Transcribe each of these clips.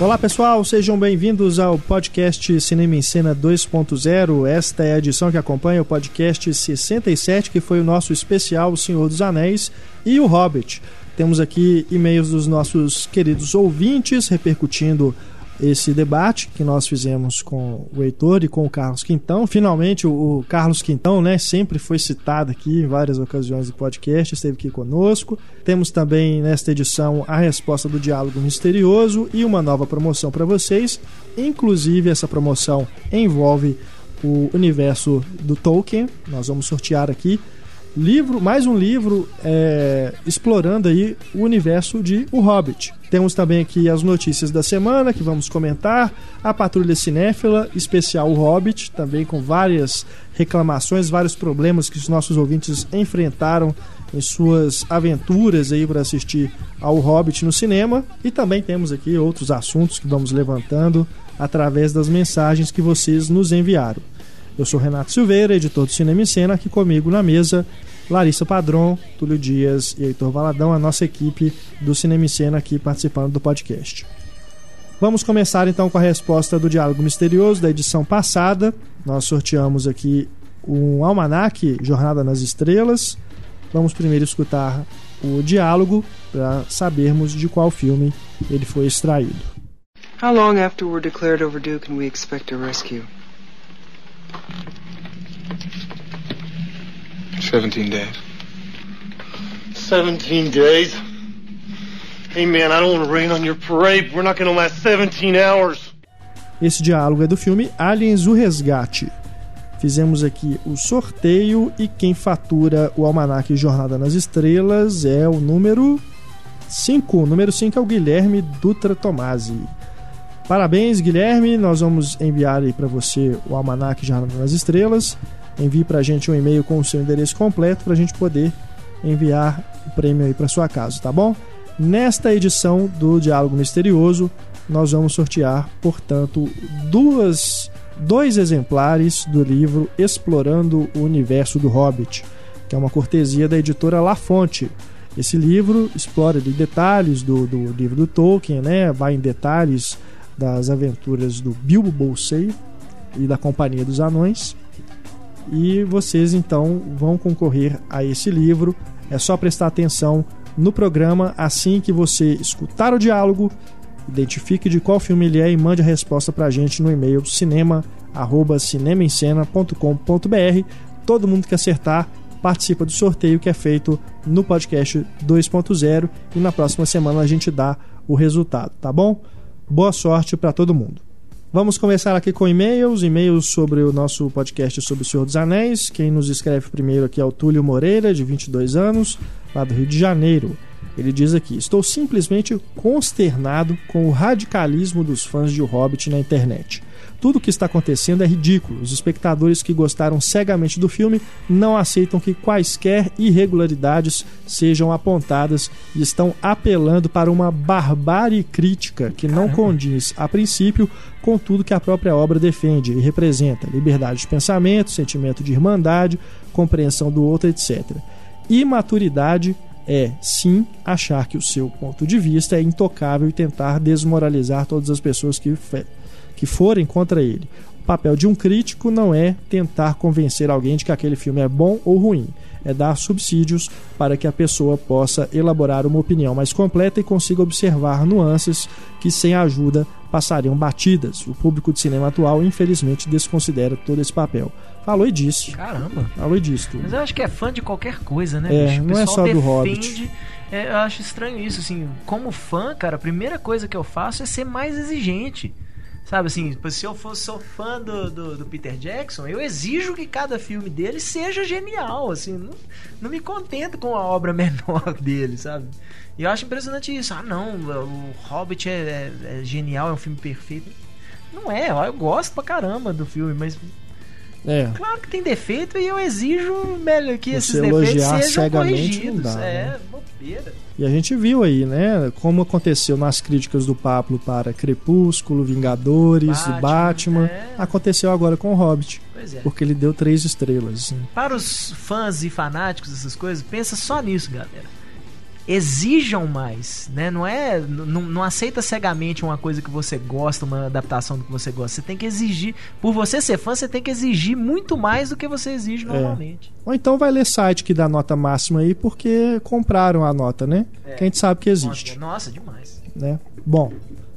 Olá pessoal, sejam bem-vindos ao podcast Cinema em Cena 2.0. Esta é a edição que acompanha o podcast 67, que foi o nosso especial O Senhor dos Anéis e O Hobbit. Temos aqui e-mails dos nossos queridos ouvintes repercutindo esse debate que nós fizemos com o Heitor e com o Carlos Quintão. Finalmente, o, Carlos Quintão, né, sempre foi citado aqui em várias ocasiões do podcast, esteve aqui conosco. Temos também nesta edição a resposta do Diálogo Misterioso e uma nova promoção para vocês. Inclusive, essa promoção envolve o universo do Tolkien. Nós vamos sortear aqui livro, mais um livro é, explorando aí o universo de O Hobbit. Temos também aqui as notícias da semana que vamos comentar, a Patrulha Cinéfila, especial O Hobbit, também com várias reclamações, vários problemas que os nossos ouvintes enfrentaram em suas aventuras aí para assistir ao Hobbit no cinema. E também temos aqui outros assuntos que vamos levantando através das mensagens que vocês nos enviaram. Eu sou Renato Silveira, editor do Cinema e Cena, aqui comigo na mesa Larissa Padron, Túlio Dias e Heitor Valadão, a nossa equipe do Cinema e Cena aqui participando do podcast. Vamos começar então com a resposta do Diálogo Misterioso da edição passada. Nós sorteamos aqui um almanaque Jornada nas Estrelas. Vamos primeiro escutar o diálogo para sabermos de qual filme ele foi extraído. How long after we're declared overdue can we expect a rescue? 17 days. 17 days? Hey man, I don't want to rain on your parade. We're not going to last 17 hours. Esse diálogo é do filme Aliens o Resgate. Fizemos aqui o sorteio e quem fatura o almanaque Jornada nas Estrelas é o número 5. O número 5 é o Guilherme Dutra Tomasi. Parabéns, Guilherme. Nós vamos enviar aí para você o almanaque Jornada nas Estrelas envie para a gente um e-mail com o seu endereço completo para a gente poder enviar o prêmio aí para sua casa, tá bom? Nesta edição do Diálogo Misterioso, nós vamos sortear, portanto, duas, dois exemplares do livro Explorando o Universo do Hobbit, que é uma cortesia da editora La Fonte. Esse livro explora de detalhes do, do livro do Tolkien, né? vai em detalhes das aventuras do Bilbo Bolseiro e da Companhia dos Anões. E vocês então vão concorrer a esse livro. É só prestar atenção no programa assim que você escutar o diálogo, identifique de qual filme ele é e mande a resposta para a gente no e-mail cinema@cinemaencena.com.br. Todo mundo que acertar participa do sorteio que é feito no podcast 2.0 e na próxima semana a gente dá o resultado, tá bom? Boa sorte para todo mundo. Vamos começar aqui com e-mails, e-mails sobre o nosso podcast sobre o Senhor dos Anéis. Quem nos escreve primeiro aqui é o Túlio Moreira, de 22 anos, lá do Rio de Janeiro. Ele diz aqui: Estou simplesmente consternado com o radicalismo dos fãs de O Hobbit na internet. Tudo o que está acontecendo é ridículo. Os espectadores que gostaram cegamente do filme não aceitam que quaisquer irregularidades sejam apontadas e estão apelando para uma barbárie crítica que não condiz, a princípio, com tudo que a própria obra defende e representa: liberdade de pensamento, sentimento de irmandade, compreensão do outro, etc. Imaturidade é, sim, achar que o seu ponto de vista é intocável e tentar desmoralizar todas as pessoas que que forem contra ele. O papel de um crítico não é tentar convencer alguém de que aquele filme é bom ou ruim, é dar subsídios para que a pessoa possa elaborar uma opinião mais completa e consiga observar nuances que, sem ajuda, passariam batidas. O público de cinema atual, infelizmente, desconsidera todo esse papel. Falou e disse. Caramba. Falou e disse. Mas eu acho que é fã de qualquer coisa, né? É, bicho? não é só defende, do Hobbit. É, eu acho estranho isso, assim. Como fã, cara, a primeira coisa que eu faço é ser mais exigente. Sabe assim, se eu fosse sou fã do, do, do, Peter Jackson, eu exijo que cada filme dele seja genial, assim, não, não me contento com a obra menor dele, sabe? E eu acho impressionante isso. Ah, não, o Hobbit é, é, é genial, é um filme perfeito. Não é, eu gosto pra caramba do filme, mas é. Claro que tem defeito e eu exijo melhor que Você esses defeitos sejam corrigidos. Dá, é, né? bobeira. E a gente viu aí, né, como aconteceu nas críticas do Pablo para Crepúsculo, Vingadores, Batman, Batman é. aconteceu agora com o Hobbit. É. Porque ele deu três estrelas. Assim. Para os fãs e fanáticos dessas coisas, pensa só nisso, galera. Exijam mais, né? Não é, não, não aceita cegamente uma coisa que você gosta, uma adaptação do que você gosta. Você tem que exigir, por você ser fã, você tem que exigir muito mais do que você exige É. normalmente. Ou então vai ler site que dá nota máxima aí porque compraram a nota, né? É. Que a gente sabe que existe. Nossa, demais. né? Bom,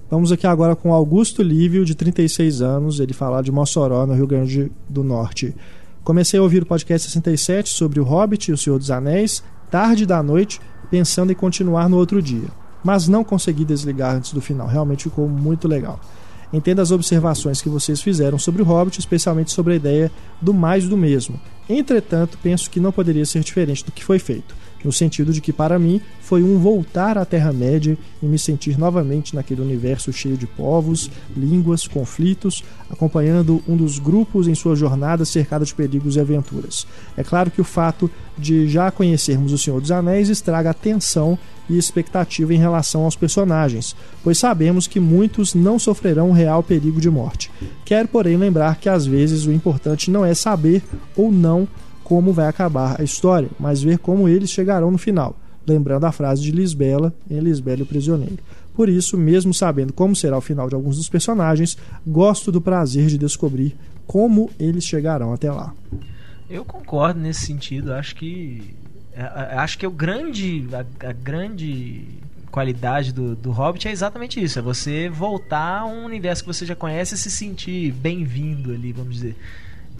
vamos aqui agora com Augusto Lívio, de 36 anos, ele fala de Mossoró, no Rio Grande do Norte. Comecei a ouvir o podcast 67 sobre o Hobbit e o Senhor dos Anéis, tarde da noite, pensando em continuar no outro dia. Mas não consegui desligar antes do final, realmente ficou muito legal. Entendo as observações que vocês fizeram sobre o Hobbit, especialmente sobre a ideia do mais do mesmo. Entretanto, penso que não poderia ser diferente do que foi feito, no sentido de que, para mim, foi um voltar à Terra-média e me sentir novamente naquele universo cheio de povos, línguas, conflitos, acompanhando um dos grupos em sua jornada cercada de perigos e aventuras. É claro que o fato de já conhecermos o Senhor dos Anéis estraga a tensão e expectativa em relação aos personagens, pois sabemos que muitos não sofrerão real perigo de morte. Quero, porém, lembrar que às vezes o importante não é saber ou não como vai acabar a história, mas ver como eles chegarão no final, lembrando a frase de Lisbela em Lisbela e o Prisioneiro. Por isso, mesmo sabendo como será o final de alguns dos personagens, gosto do prazer de descobrir como eles chegarão até lá. Eu concordo nesse sentido. Acho que a- a- acho que o grande a, a grande qualidade do, do Hobbit é exatamente isso. É você voltar a um universo que você já conhece e se sentir bem-vindo ali, vamos dizer.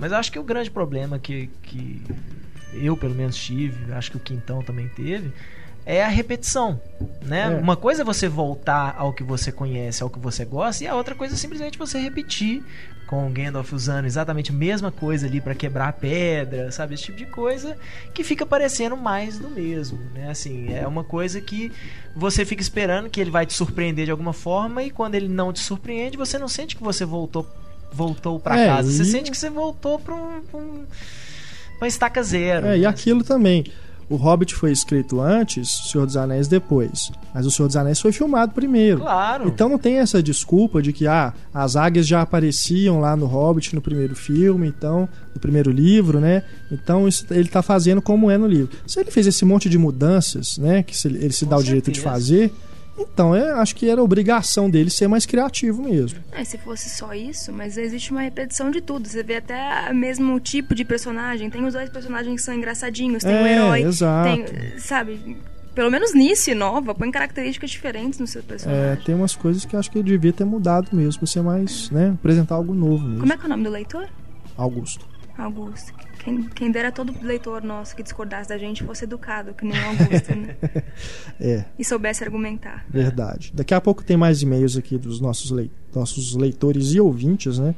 Mas acho que o grande problema que, que eu pelo menos tive, acho que o Quintão também teve, é a repetição, né? É. Uma coisa é você voltar ao que você conhece, ao que você gosta, e a outra coisa é simplesmente você repetir com o Gandalf usando exatamente a mesma coisa ali pra quebrar a pedra, sabe? Esse tipo de coisa que fica parecendo mais do mesmo, né? Assim, é uma coisa que você fica esperando que ele vai te surpreender de alguma forma e quando ele não te surpreende, você não sente que você voltou voltou para É, casa, você e- sente que você voltou pra um, um uma estaca zero. É, e aquilo também. O Hobbit foi escrito antes, o Senhor dos Anéis depois. Mas o Senhor dos Anéis foi filmado primeiro. Claro. Então não tem essa desculpa de que ah, as águias já apareciam lá no Hobbit no primeiro filme, então, no primeiro livro, né? Então isso ele tá fazendo como é no livro. Se ele fez esse monte de mudanças, né, que ele se Com dá o direito de certeza. fazer, então é, acho que era obrigação dele ser mais criativo mesmo. É, se fosse só isso, mas existe uma repetição de tudo. Você vê até o mesmo tipo de personagem. Tem os dois personagens que são engraçadinhos, tem o É, herói, exato. tem, sabe, pelo menos nisso, nova, põe características diferentes no seu É, personagem. tem umas coisas que acho que ele devia ter mudado mesmo, pra ser mais, né, apresentar algo novo mesmo. Como é que é o nome do leitor? Augusto. Augusto. Quem, quem dera todo leitor nosso que discordasse da gente fosse educado, que nem o Augusto, né? É. E soubesse argumentar. Verdade. Daqui a pouco tem mais e-mails aqui dos nossos, lei- nossos leitores e ouvintes, né?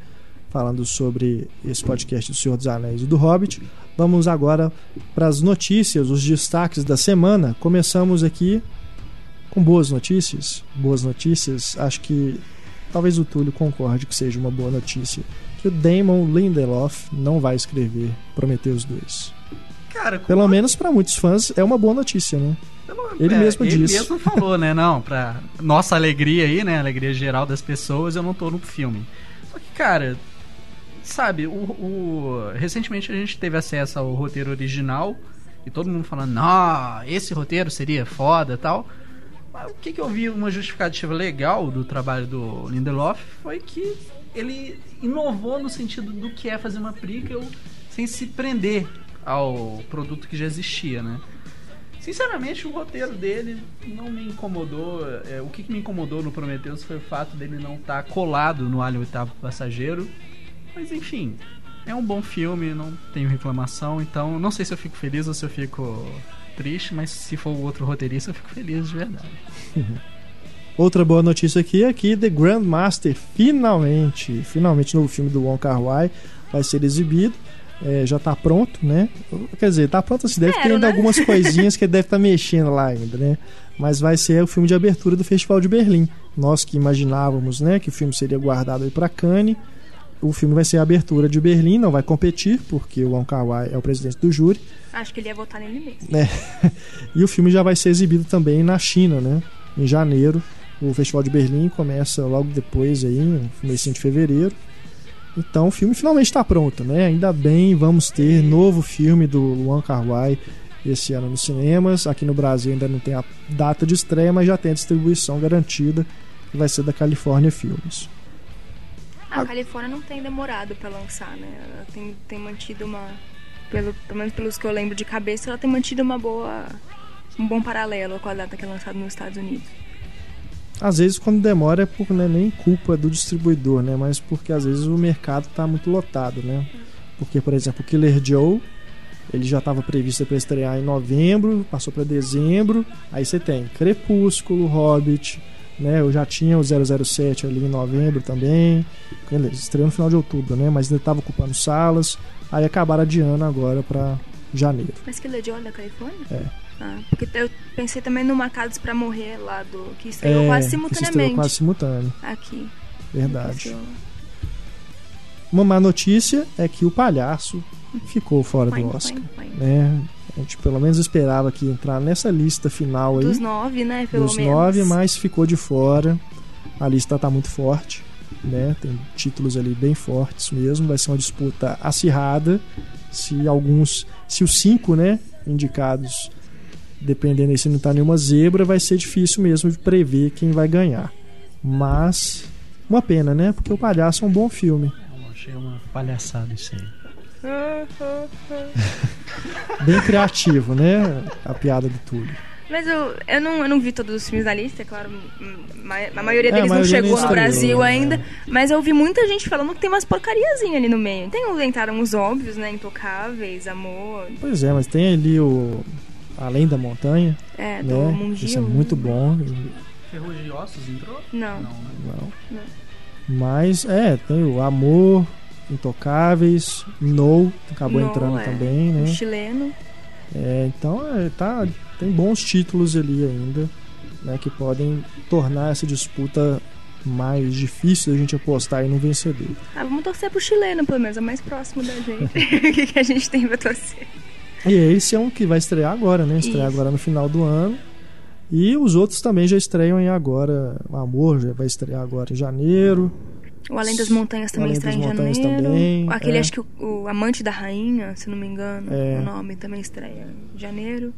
Falando sobre esse podcast do Senhor dos Anéis e do Hobbit. Vamos agora para as notícias, os destaques da semana. Começamos aqui com boas notícias. Boas notícias. Acho que talvez o Túlio concorde que seja uma boa notícia. Que o Damon Lindelof não vai escrever Prometheus 2. Cara, Pelo menos para muitos fãs é uma boa notícia, né? Pelo- Ele mesmo ele disse. mesmo falou, né? Não, pra nossa alegria aí, né? Alegria geral das pessoas, eu não tô no filme. Só que, cara, sabe, o, o- recentemente a gente teve acesso ao roteiro original e todo mundo falando, não, esse roteiro seria foda e tal. Mas o que, que eu vi uma justificativa legal do trabalho do Lindelof foi que ele inovou no sentido do que é fazer uma prequel sem se prender ao produto que já existia, né? Sinceramente, o roteiro dele não me incomodou. É, o que, que me incomodou no Prometheus foi o fato dele não estar colado no Alien Oitavo Passageiro. Mas enfim, é um bom filme, não tenho reclamação. Então, não sei se eu fico feliz ou se eu fico triste, mas se for o outro roteirista, eu fico feliz de verdade. Outra boa notícia aqui é que The Grandmaster finalmente, finalmente novo filme do Wong Kar Wai vai ser exibido. É, já tá pronto, né? Quer dizer, tá pronto assim, deve ter ainda né? algumas coisinhas que ele deve estar mexendo lá ainda, né? Mas vai ser o filme de abertura do Festival de Berlim. Nós que imaginávamos, né, que o filme seria guardado aí para Cannes, o filme vai ser a abertura de Berlim, não vai competir, porque o Wong Kar Wai é o presidente do júri. Acho que ele ia votar nele mesmo. né? E o filme já vai ser exibido também na China, né? Em janeiro. O Festival de Berlim começa logo depois aí, no comecinho de fevereiro. Então o filme finalmente está pronto, né? Ainda bem, vamos ter novo filme do Luan Kar-wai esse ano nos cinemas. Aqui no Brasil ainda não tem a data de estreia, mas já tem a distribuição garantida, que vai ser da California Filmes. A Califórnia não tem demorado pra lançar, né? Ela tem, tem mantido uma. Pelo, pelo menos pelos que eu lembro de cabeça, ela tem mantido uma boa. um bom paralelo com a data que é lançada nos Estados Unidos. Às vezes quando demora é por não é nem culpa do distribuidor, né? Mas porque às vezes o mercado está muito lotado, né? Porque, por exemplo, o Killer Joe, ele já estava previsto para estrear em novembro, passou para dezembro. Aí você tem Crepúsculo, Hobbit, né? Eu já tinha o 007 ali em novembro também. Ele estreou no final de outubro, né? Mas ainda estava ocupando salas. Aí acabaram adiando agora para janeiro. Mas Killer Joe é da Califórnia? É. Ah, porque eu pensei também no Marcados pra Morrer lá do. que estreou É, quase simultaneamente. quase simultâneo, Aqui. verdade. Uma má notícia é que o palhaço ficou fora do Oscar. Né? A gente pelo menos esperava que entrar nessa lista final aí Dos nove, né? Pelo dos menos. nove, mas ficou de fora. A lista tá muito forte, né? Tem títulos ali bem fortes mesmo. Vai ser uma disputa acirrada. Se alguns, se os cinco, né, indicados, dependendo aí se não tá nenhuma zebra, vai ser difícil mesmo de prever quem vai ganhar. Mas uma pena, né? Porque o Palhaço é um bom filme. Eu achei uma palhaçada isso aí. Bem criativo, né? A piada do Túlio. Mas eu, eu, não, eu não vi todos os filmes da lista, é claro. ma- A maioria É, a deles não maioria chegou no Brasil né? ainda. Mas eu ouvi muita gente falando que tem umas porcariazinhas ali no meio. Tem, entraram os óbvios, né? Intocáveis, Amor, Pois é, mas tem ali o Além da Montanha, é, do né? Mundinho. Isso é muito bom. Ferrugem de Ossos entrou? Não. Não, né? Não. Não. Mas é, tem o Amor, Intocáveis, No, acabou No, entrando é. também, O né? chileno. É, então é, tá, tem bons títulos ali ainda, né? Que podem tornar essa disputa mais difícil da gente apostar aí no vencedor. Ah, vamos torcer pro chileno, pelo menos, é mais próximo da gente. O que, que a gente tem pra torcer? E esse é um que vai estrear agora, né? Estrear Isso. agora no final do ano. E os outros também já estreiam em agora. O Amor já vai estrear agora em janeiro. O Além das Montanhas também Além estreia das em Montanhas janeiro. também, Aquele, é. acho que o, o Amante da Rainha, se não me engano, É. o nome também estreia em janeiro.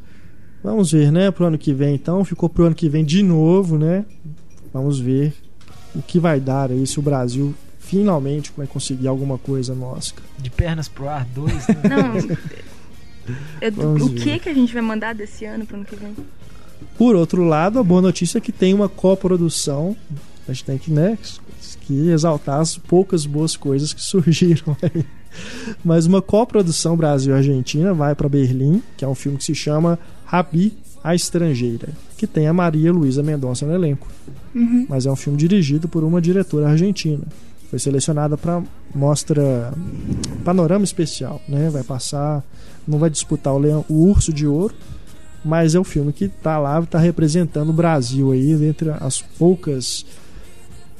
Vamos ver, né? Pro ano que vem, então. Ficou pro ano que vem de novo, né? Vamos ver o que vai dar aí se o Brasil finalmente vai conseguir alguma coisa no Oscar. De pernas pro ar, dois. Né? Não. Vamos o que que a gente vai mandar desse ano pro ano que vem? Por outro lado, a boa notícia é que tem uma coprodução. A gente tem que, né, que exaltar as poucas boas coisas que surgiram aí. Mas uma coprodução Brasil-Argentina vai para Berlim, que é um filme que se chama Rabi, a Estrangeira, que tem a Maria Luísa Mendonça no elenco. Mas é um filme dirigido por uma diretora argentina. Foi selecionada para mostra panorama especial, né? Vai passar, não vai disputar o, leão, o Urso de Ouro, mas é o filme que tá lá, tá representando o Brasil aí entre as poucas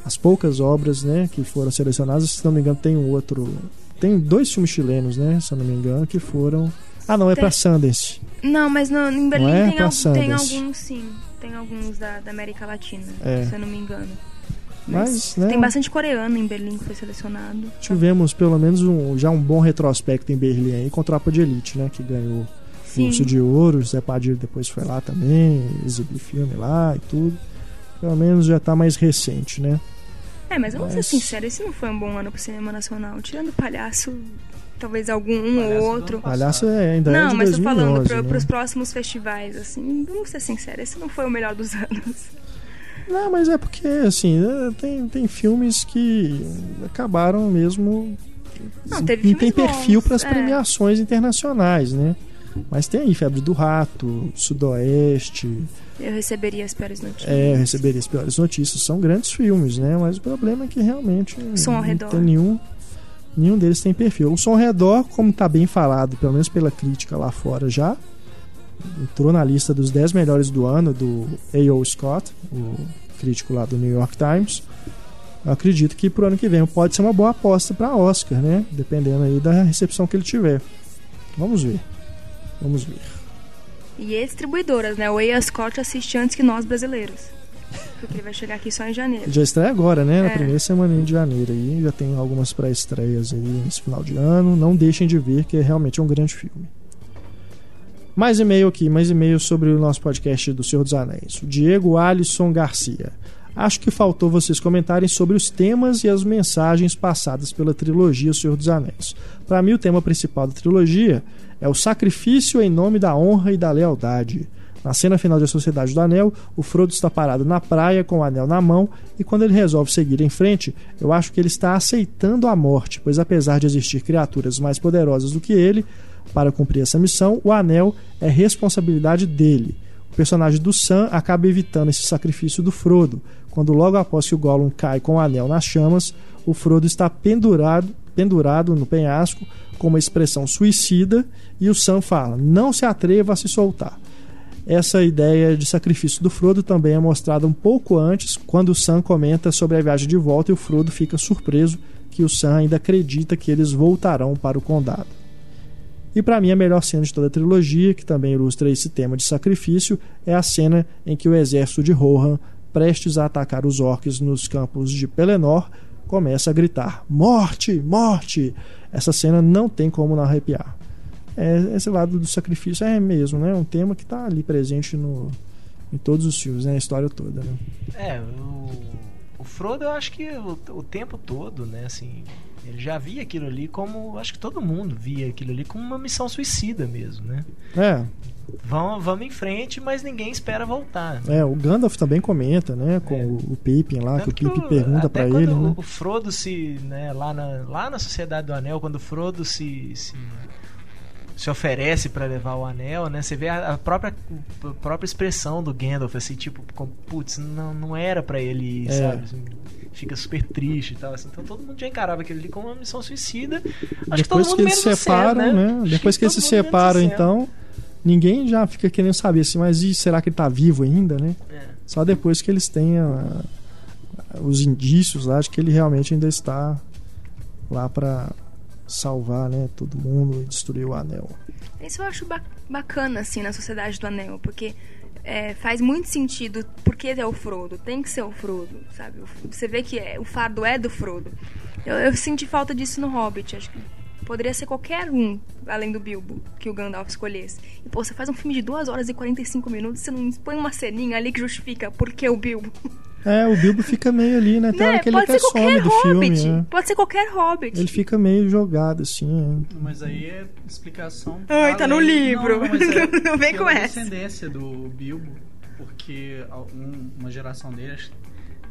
as poucas obras, né, que foram selecionadas, se não me engano, tem um outro, tem dois filmes chilenos, né, se não me engano, que foram Ah, não, é Tem- pra Sundance. Não, mas no, em Berlim é tem, al- tem alguns, sim. Tem alguns da, da América Latina, É. se eu não me engano. Mas, né, Tem bastante coreano em Berlim que foi selecionado. tivemos pelo menos um, já um bom retrospecto em Berlim aí com Tropa de Elite, né, que ganhou o Sim. Urso de Ouro, Zé Padilha depois foi lá também, exibiu filme lá e tudo. Pelo menos já tá mais recente, né? É, mas vamos Mas- ser sinceros, esse não foi um bom ano pro cinema nacional. Tirando o palhaço, talvez algum um Palhaço ou outro. ano Palhaço é, ainda é Não, mas tô 2011, falando pro, né? pros próximos festivais, assim. Vamos ser sinceros, esse não foi o melhor dos anos. Não, mas é porque, assim, é, tem, tem filmes que acabaram mesmo. Não, teve não tem perfil para as é. premiações internacionais, né? Mas tem aí Febre do Rato, Sudoeste, Eu receberia as piores notícias. é, Receberia as Piores Notícias. São grandes filmes, né? Mas o problema é que realmente Som ao não Redor. tem nenhum. Nenhum deles tem perfil. O Som ao Redor, como tá bem falado, pelo menos pela crítica lá fora já, entrou na lista dos 10 melhores do ano do A.O. Scott, o crítico lá do New York Times. Eu acredito que pro ano que vem pode ser uma boa aposta para Oscar, né? Dependendo aí da recepção que ele tiver. Vamos ver. Vamos ver. E as distribuidoras, né? O EA Scott assiste antes que nós brasileiros. Porque ele vai chegar aqui só em janeiro. Já estreia agora, né? Na É. primeira semana de janeiro aí. Já tem algumas pré-estreias aí nesse final de ano. Não deixem de ver, que é realmente um grande filme. Mais e-mail aqui, mais e-mail sobre o nosso podcast do Senhor dos Anéis. O Diego Alisson Garcia. Acho que faltou vocês comentarem sobre os temas e as mensagens passadas pela trilogia O Senhor dos Anéis. Para mim, o tema principal da trilogia é o sacrifício em nome da honra e da lealdade. Na cena final de A Sociedade do Anel, o Frodo está parado na praia com o anel na mão e quando ele resolve seguir em frente, eu acho que ele está aceitando a morte, pois apesar de existir criaturas mais poderosas do que ele, para cumprir essa missão, o anel é responsabilidade dele. O personagem do Sam acaba evitando esse sacrifício do Frodo, quando logo após que o Gollum cai com o anel nas chamas, o Frodo está pendurado, pendurado no penhasco com uma expressão suicida e o Sam fala: "Não se atreva a se soltar". Essa ideia de sacrifício do Frodo também é mostrada um pouco antes, quando o Sam comenta sobre a viagem de volta e o Frodo fica surpreso que o Sam ainda acredita que eles voltarão para o condado. E para mim a melhor cena de toda a trilogia, que também ilustra esse tema de sacrifício, é a cena em que o exército de Rohan, prestes a atacar os orcs nos campos de Pelennor, começa a gritar: "Morte, morte!". Essa cena não tem como não arrepiar é, esse lado do sacrifício é mesmo, né? Um tema que está ali presente no, em todos os filmes, né? A história toda, né? É, o, o Frodo eu acho que o, o tempo todo, né? Assim, ele já via aquilo ali como. Acho que todo mundo via aquilo ali como uma missão suicida mesmo, né? É. Vamos, vamos em frente, mas ninguém espera voltar. É, o Gandalf também comenta, né, com é. o, Pippin lá, Tanto que o Pippin pergunta para ele, o, né? O Frodo se, né, lá na, lá na Sociedade do Anel, quando o Frodo se, se se oferece para levar o anel, né? Você vê a, a, própria, a própria expressão do Gandalf, assim, tipo, putz, não, não era para ele ir, é. sabe? Fica super triste e tal, assim. Então todo mundo já encarava aquilo ali como uma missão suicida. Acho Depois que todo mundo que eles se separam, né? né? Depois que, que eles se separam, então, ninguém já fica querendo saber assim, mas e, será que ele tá vivo ainda, né? É. Só depois que eles tenham os indícios lá de que ele realmente ainda está lá para salvar né, todo mundo e destruir o anel. Isso eu acho bacana, assim, na Sociedade do Anel, porque é, faz muito sentido porque é o Frodo, tem que ser o Frodo, sabe? Você vê que é, o fardo é do Frodo. Eu, eu senti falta disso no Hobbit, acho que poderia ser qualquer um, além do Bilbo, que o Gandalf escolhesse. E, pô, você faz um filme de 2 horas e 45 minutos, você não põe uma ceninha ali que justifica por que o Bilbo. É, o Bilbo fica meio ali, né? Tem né? hora que ele Pode até ser qualquer some do hobbit. filme. Né? Pode ser qualquer hobbit. Ele fica meio jogado, assim. É. Mas aí é explicação. Ai, tá no livro. Não, não, é não vem com essa. descendência do Bilbo, porque uma geração dele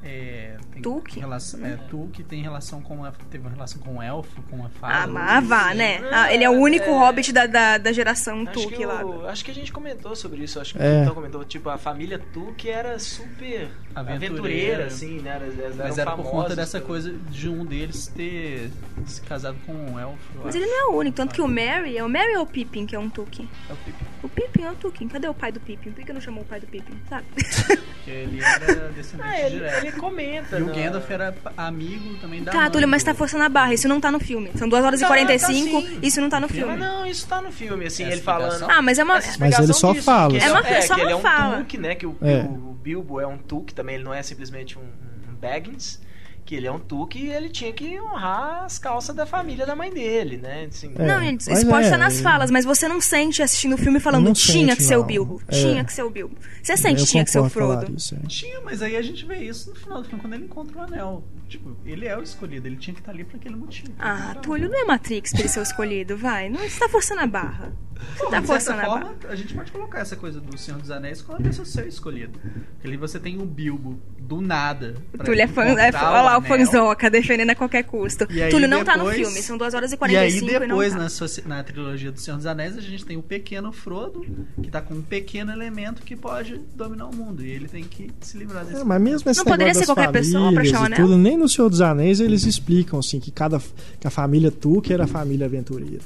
é, tem Tuque? Relação, é, Tuque tem relação com a, teve uma relação com o elfo, com a fada. Ah, mas vá, né? Ah, ele é o único é, hobbit da, da, da geração acho Tuque lá. O, acho que a gente comentou sobre isso. Acho que É. o Vitão comentou, tipo, a família Tuque era super aventureira, Aventureira. assim, né? Elas, elas Mas era por conta dessa pelo- coisa de um deles ter se casado com um elfo. Mas acho. ele não é o único, tanto que o Merry, é o Merry ou o Pippin que é um Tuque? É o Pippin, O Pippin é o Tuque. Cadê o pai do Pippin? Por que não chamou o pai do Pippin? Sabe? porque ele era descendente Ah, ele, direto. ele comenta. E o na- Gandalf era amigo também da Tá, mãe Túlio, mas do- tá forçando a barra. Isso não tá no filme. São 2 horas e Tá, 45, tá sim. isso não tá no Ah, filme. não, isso tá no filme, assim, Essa ele falando. Ah, mas é uma. Mas ele só disso, fala. É uma- é, só que ele é uma um fala. Tuque, né? Que o, É. o Bilbo é um Tuque também, ele não é simplesmente um, um Baggins. Que ele é um Tuque e ele tinha que honrar as calças da família da mãe dele, né? Assim, É, Não, gente, isso pode é, estar nas ele- falas, mas você não sente assistindo o filme falando Não tinha sente, que ser o. Bilbo. É. Tinha que ser o Bilbo. Você sente Eu que tinha que ser o Frodo. É. Tinha, mas aí a gente vê isso no final do filme, quando ele encontra o anel. Tipo, ele é o escolhido, ele tinha que estar ali por aquele motivo. Ah, Túlio, não é Matrix pra ele ser o escolhido, vai. Não, você tá forçando a barra. Você tá de certa forçando a forma, a gente pode colocar essa coisa do Senhor dos Anéis como a pessoa ser escolhido. Porque ali você tem um Bilbo do nada. Túlio é fã. É, olha lá o anel. fanzoca defendendo a qualquer custo. E aí Túlio não tá no depois- filme, são 2 horas e E 45 aí depois, e não na, tá. soci- na trilogia do Senhor dos Anéis, a gente tem o pequeno Frodo, que tá com um pequeno elemento que pode dominar o mundo. E ele tem que se livrar desse É, mas mesmo esse Não poderia ser das qualquer pessoa pra achar o e anel? tudo, nem no Senhor dos Anéis eles explicam assim que cada que a família Tuque era a família aventureira.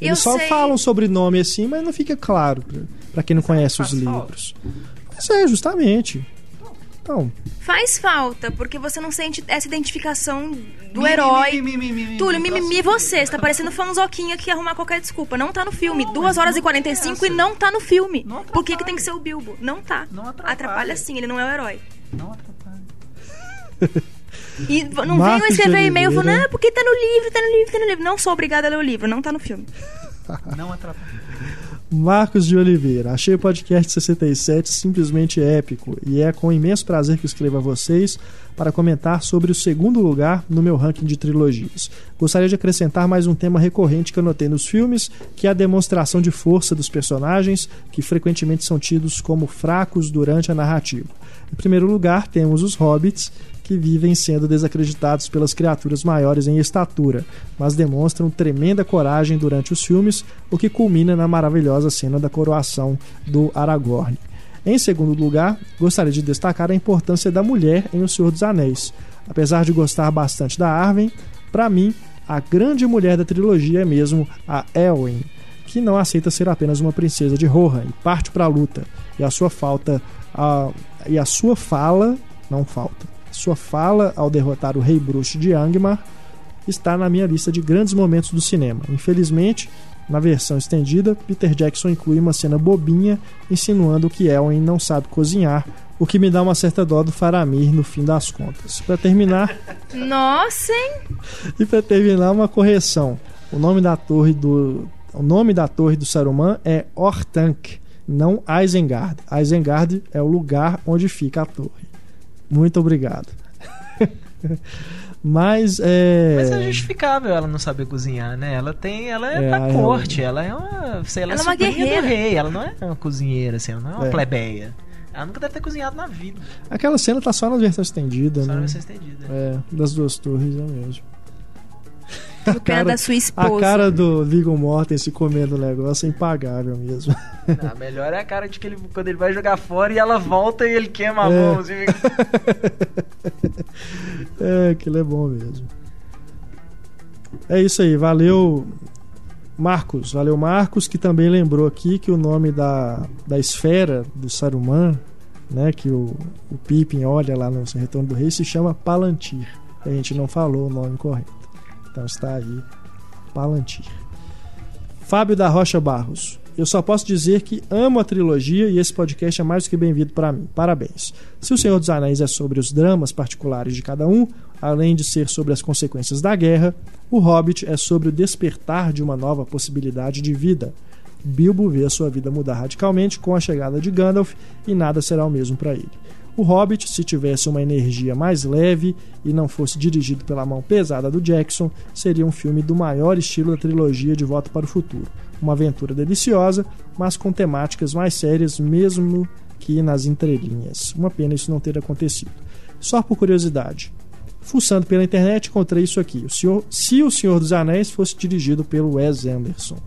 Eu Eles só sei. falam sobrenome assim, mas não fica claro pra- pra quem não conhece os faz falta. livros. Mas é, justamente. Então, Faz falta, porque você não sente essa identificação do Mi, herói. mi, mi, mi, mi, mi, Túlio, mi, mimimi você. Você tá parecendo fanzoquinha que ia arrumar qualquer desculpa. Não tá no filme. Não, 2 mas horas e 45 tem e não tá no filme. Não Por que, que atrapalha. tem que ser o Bilbo? Não tá. Não atrapalha. sim, ele não é o herói. Não atrapalha. E não Marcos venham escrever de e-mail falando, Oliveira. ah, porque tá no livro, tá no livro, tá no livro. Não sou obrigada a ler o livro, não tá no filme. Não atrapalha. Marcos de Oliveira, achei o podcast 67 simplesmente épico e é com imenso prazer que escrevo a vocês para comentar sobre o segundo lugar no meu ranking de trilogias. Gostaria de acrescentar mais um tema recorrente que eu notei nos filmes, que é a demonstração de força dos personagens, que frequentemente são tidos como fracos durante a narrativa. Em primeiro lugar, temos os hobbits, que vivem sendo desacreditados pelas criaturas maiores em estatura, mas demonstram tremenda coragem durante os filmes, o que culmina na maravilhosa cena da coroação do Aragorn. Em segundo lugar, gostaria de destacar a importância da mulher em O Senhor dos Anéis. Apesar de gostar bastante da Arwen, para mim, a grande mulher da trilogia é mesmo a Elwyn, que não aceita ser apenas uma princesa de Rohan e parte para a luta. E a sua falta, a, e a sua fala não falta. Sua fala ao derrotar o Rei Bruxo de Angmar está na minha lista de grandes momentos do cinema. Infelizmente, na versão estendida, Peter Jackson inclui uma cena bobinha insinuando que Elwyn não sabe cozinhar, o que me dá uma certa dó do Faramir no fim das contas. Para terminar, Nossa, hein? e para terminar uma correção. O nome da torre do o nome da torre do Saruman é Ortank, não Isengard. Isengard é o lugar onde fica a torre. Muito obrigado. Mas é. Mas é justificável ela não saber cozinhar, né? Ela tem. Ela é, É, da a corte, ela é uma. Sei, ela, Ela é é uma guerreira. do rei, ela não é uma cozinheira, assim, ela não é uma É. plebeia. Ela nunca deve ter cozinhado na vida. Aquela cena tá só na versão estendida, Só né? vai ser estendida. É, das duas torres é mesmo. Pena cara- da sua A esposa. cara do Viggo Mortensen comendo o negócio é impagável mesmo. Não, a melhor é a cara de que ele, quando ele vai jogar fora e ela volta e ele queima a É. mão. Assim, É, aquilo é bom mesmo. É isso aí, valeu Marcos, valeu Marcos, que também lembrou aqui que o nome da, da esfera do Saruman, né, que o, o Pippin olha lá no Retorno do Rei, se chama Palantir. A gente não falou o nome correto. Então está aí, Palantir. Fábio da Rocha Barros. Eu só posso dizer que amo a trilogia e esse podcast é mais do que bem-vindo para mim. Parabéns. Se O Senhor dos Anéis é sobre os dramas particulares de cada um, além de ser sobre as consequências da guerra, O Hobbit é sobre o despertar de uma nova possibilidade de vida. Bilbo vê a sua vida mudar radicalmente com a chegada de Gandalf e nada será o mesmo para ele. O Hobbit, se tivesse uma energia mais leve e não fosse dirigido pela mão pesada do Jackson, seria um filme do maior estilo da trilogia De Volta para o Futuro. Uma aventura deliciosa, mas com temáticas mais sérias, mesmo que nas entrelinhas. Uma pena isso não ter acontecido. Só por curiosidade, fuçando pela internet, encontrei isso aqui. O senhor, se O Senhor dos Anéis fosse dirigido pelo Wes Anderson.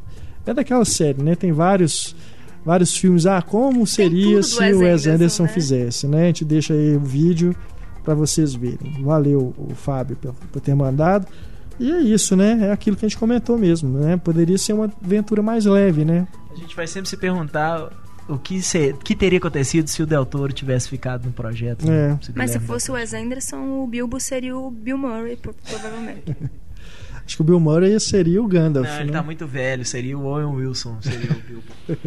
É daquela série, né? Tem vários vários filmes. Ah, como seria se Wes o Wes Anderson, Anderson né? fizesse, né? A gente deixa aí o vídeo para vocês verem. Valeu, o Fábio, por, por ter mandado. E é isso, né? É aquilo que a gente comentou mesmo, né? Poderia ser uma aventura mais leve, né? A gente vai sempre se perguntar o que, ser, que teria acontecido se o Del Toro tivesse ficado no projeto. É. né? Mas se Guilherme Del fosse o. Wes Anderson, o Bilbo seria o Bill Murray, pro- provavelmente. Acho que o Bill Murray seria o Gandalf, Não, ele né? tá muito velho, seria o Owen Wilson, seria o Bilbo.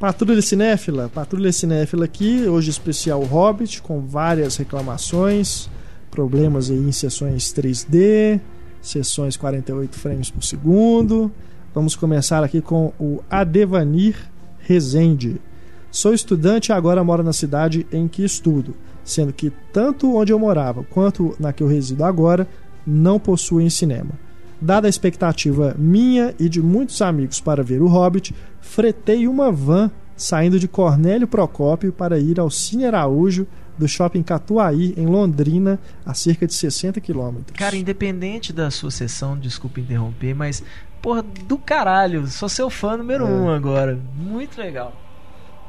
Patrulha Cinéfila, Patrulha Cinéfila aqui, hoje especial Hobbit, com várias reclamações, problemas aí em sessões 3D, sessões 48 frames por segundo. Vamos começar aqui com o Adevanir Rezende. Sou estudante e agora moro na cidade em que estudo, sendo que tanto onde eu morava quanto na que eu resido agora não possuem cinema. Dada a expectativa minha e de muitos amigos para ver o Hobbit, fretei uma van saindo de Cornélio Procópio para ir ao Cine Araújo do shopping Catuaí, em Londrina, a cerca de 60 quilômetros. Cara, independente da sua sessão, desculpa interromper, mas, porra, do caralho, sou seu fã número É. um agora. Muito legal.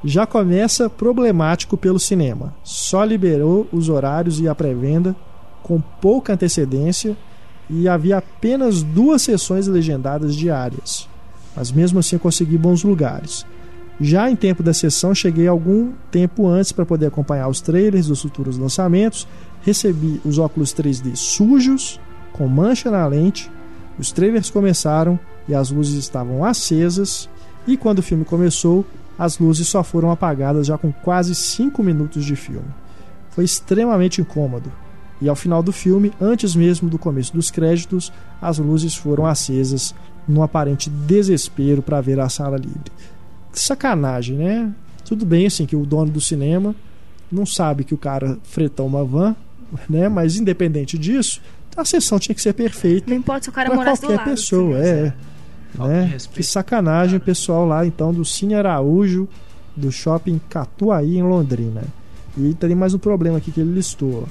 Já começa problemático pelo cinema. Só liberou os horários e a pré-venda com pouca antecedência e havia apenas duas sessões legendadas diárias. Mas mesmo assim consegui bons lugares. Já em tempo da sessão, cheguei algum tempo antes para poder acompanhar os trailers dos futuros lançamentos. Recebi os óculos 3D sujos, com mancha na lente. Os trailers começaram e as luzes estavam acesas. E quando o filme começou, as luzes só foram apagadas já com quase 5 minutos de filme. Foi extremamente incômodo. E ao final do filme, antes mesmo do começo dos créditos, as luzes foram acesas num aparente desespero para ver a sala livre. Que sacanagem, né? Tudo bem assim que o dono do cinema não sabe que o cara fretou uma van, né? Mas independente disso, a sessão tinha que ser perfeita. Não importa se o cara morasse do qualquer lado. pessoa, é. Né? respeito. Que sacanagem o pessoal lá então do Cine Araújo do shopping Catuaí em Londrina. E tem mais um problema aqui que ele listou.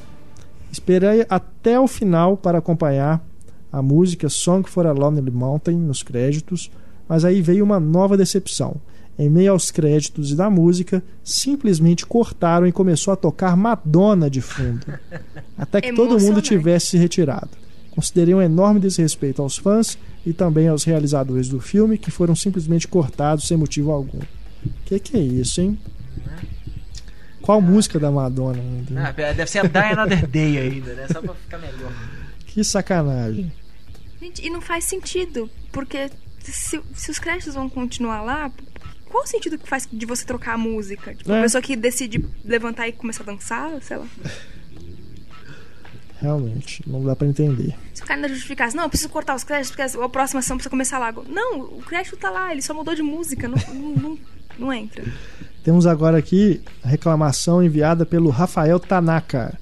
Esperei até o final para acompanhar a música Song for a Lonely Mountain nos créditos, mas aí veio uma nova decepção. Em meio aos créditos e da música, simplesmente cortaram e começou a tocar Madonna de fundo. Até que todo mundo tivesse se retirado. Considerei um enorme desrespeito aos fãs e também aos realizadores do filme, que foram simplesmente cortados sem motivo algum. Que que é isso, hein? Qual música da Madonna ainda? Ah, deve ser a Die Another Day ainda, né? Só pra ficar melhor. Que sacanagem. Gente, e não faz sentido, porque se, se os créditos vão continuar lá, qual o sentido que faz de você trocar a música? Tipo, É. a pessoa que decide levantar e começar a dançar, sei lá. Realmente, não dá pra entender. Se o cara ainda justificasse, não, eu preciso cortar os créditos porque a próxima ação precisa começar lá. Não, o crédito tá lá, ele só mudou de música, não, não, não, não entra. Temos agora aqui a reclamação enviada pelo Rafael Tanaka.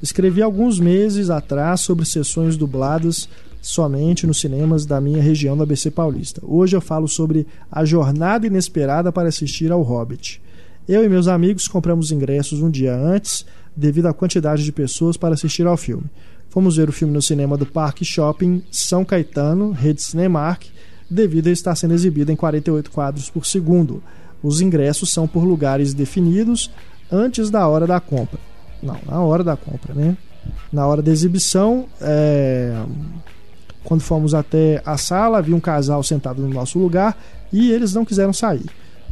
Escrevi alguns meses atrás sobre sessões dubladas somente nos cinemas da minha região do ABC Paulista. Hoje eu falo sobre a jornada inesperada para assistir ao Hobbit. Eu e meus amigos compramos ingressos um dia antes, devido à quantidade de pessoas para assistir ao filme. Fomos ver o filme no cinema do Parque Shopping São Caetano, rede Cinemark, devido a estar sendo exibido em 48 quadros por segundo. Os ingressos são por lugares definidos antes da hora da compra. Não, na hora da compra, né? Na hora da exibição, é, quando fomos até a sala, havia um casal sentado no nosso lugar e eles não quiseram sair.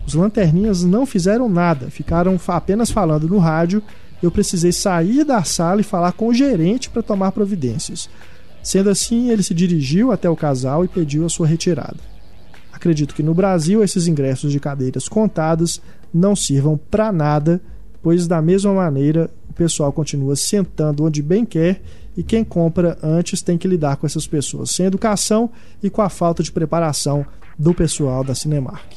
Os lanterninhas não fizeram nada, ficaram apenas falando no rádio. Eu precisei sair da sala e falar com o gerente para tomar providências. Sendo assim, ele se dirigiu até o casal e pediu a sua retirada. Acredito que no Brasil esses ingressos de cadeiras contadas não sirvam para nada, pois da mesma maneira o pessoal continua sentando onde bem quer e quem compra antes tem que lidar com essas pessoas sem educação e com a falta de preparação do pessoal da Cinemark.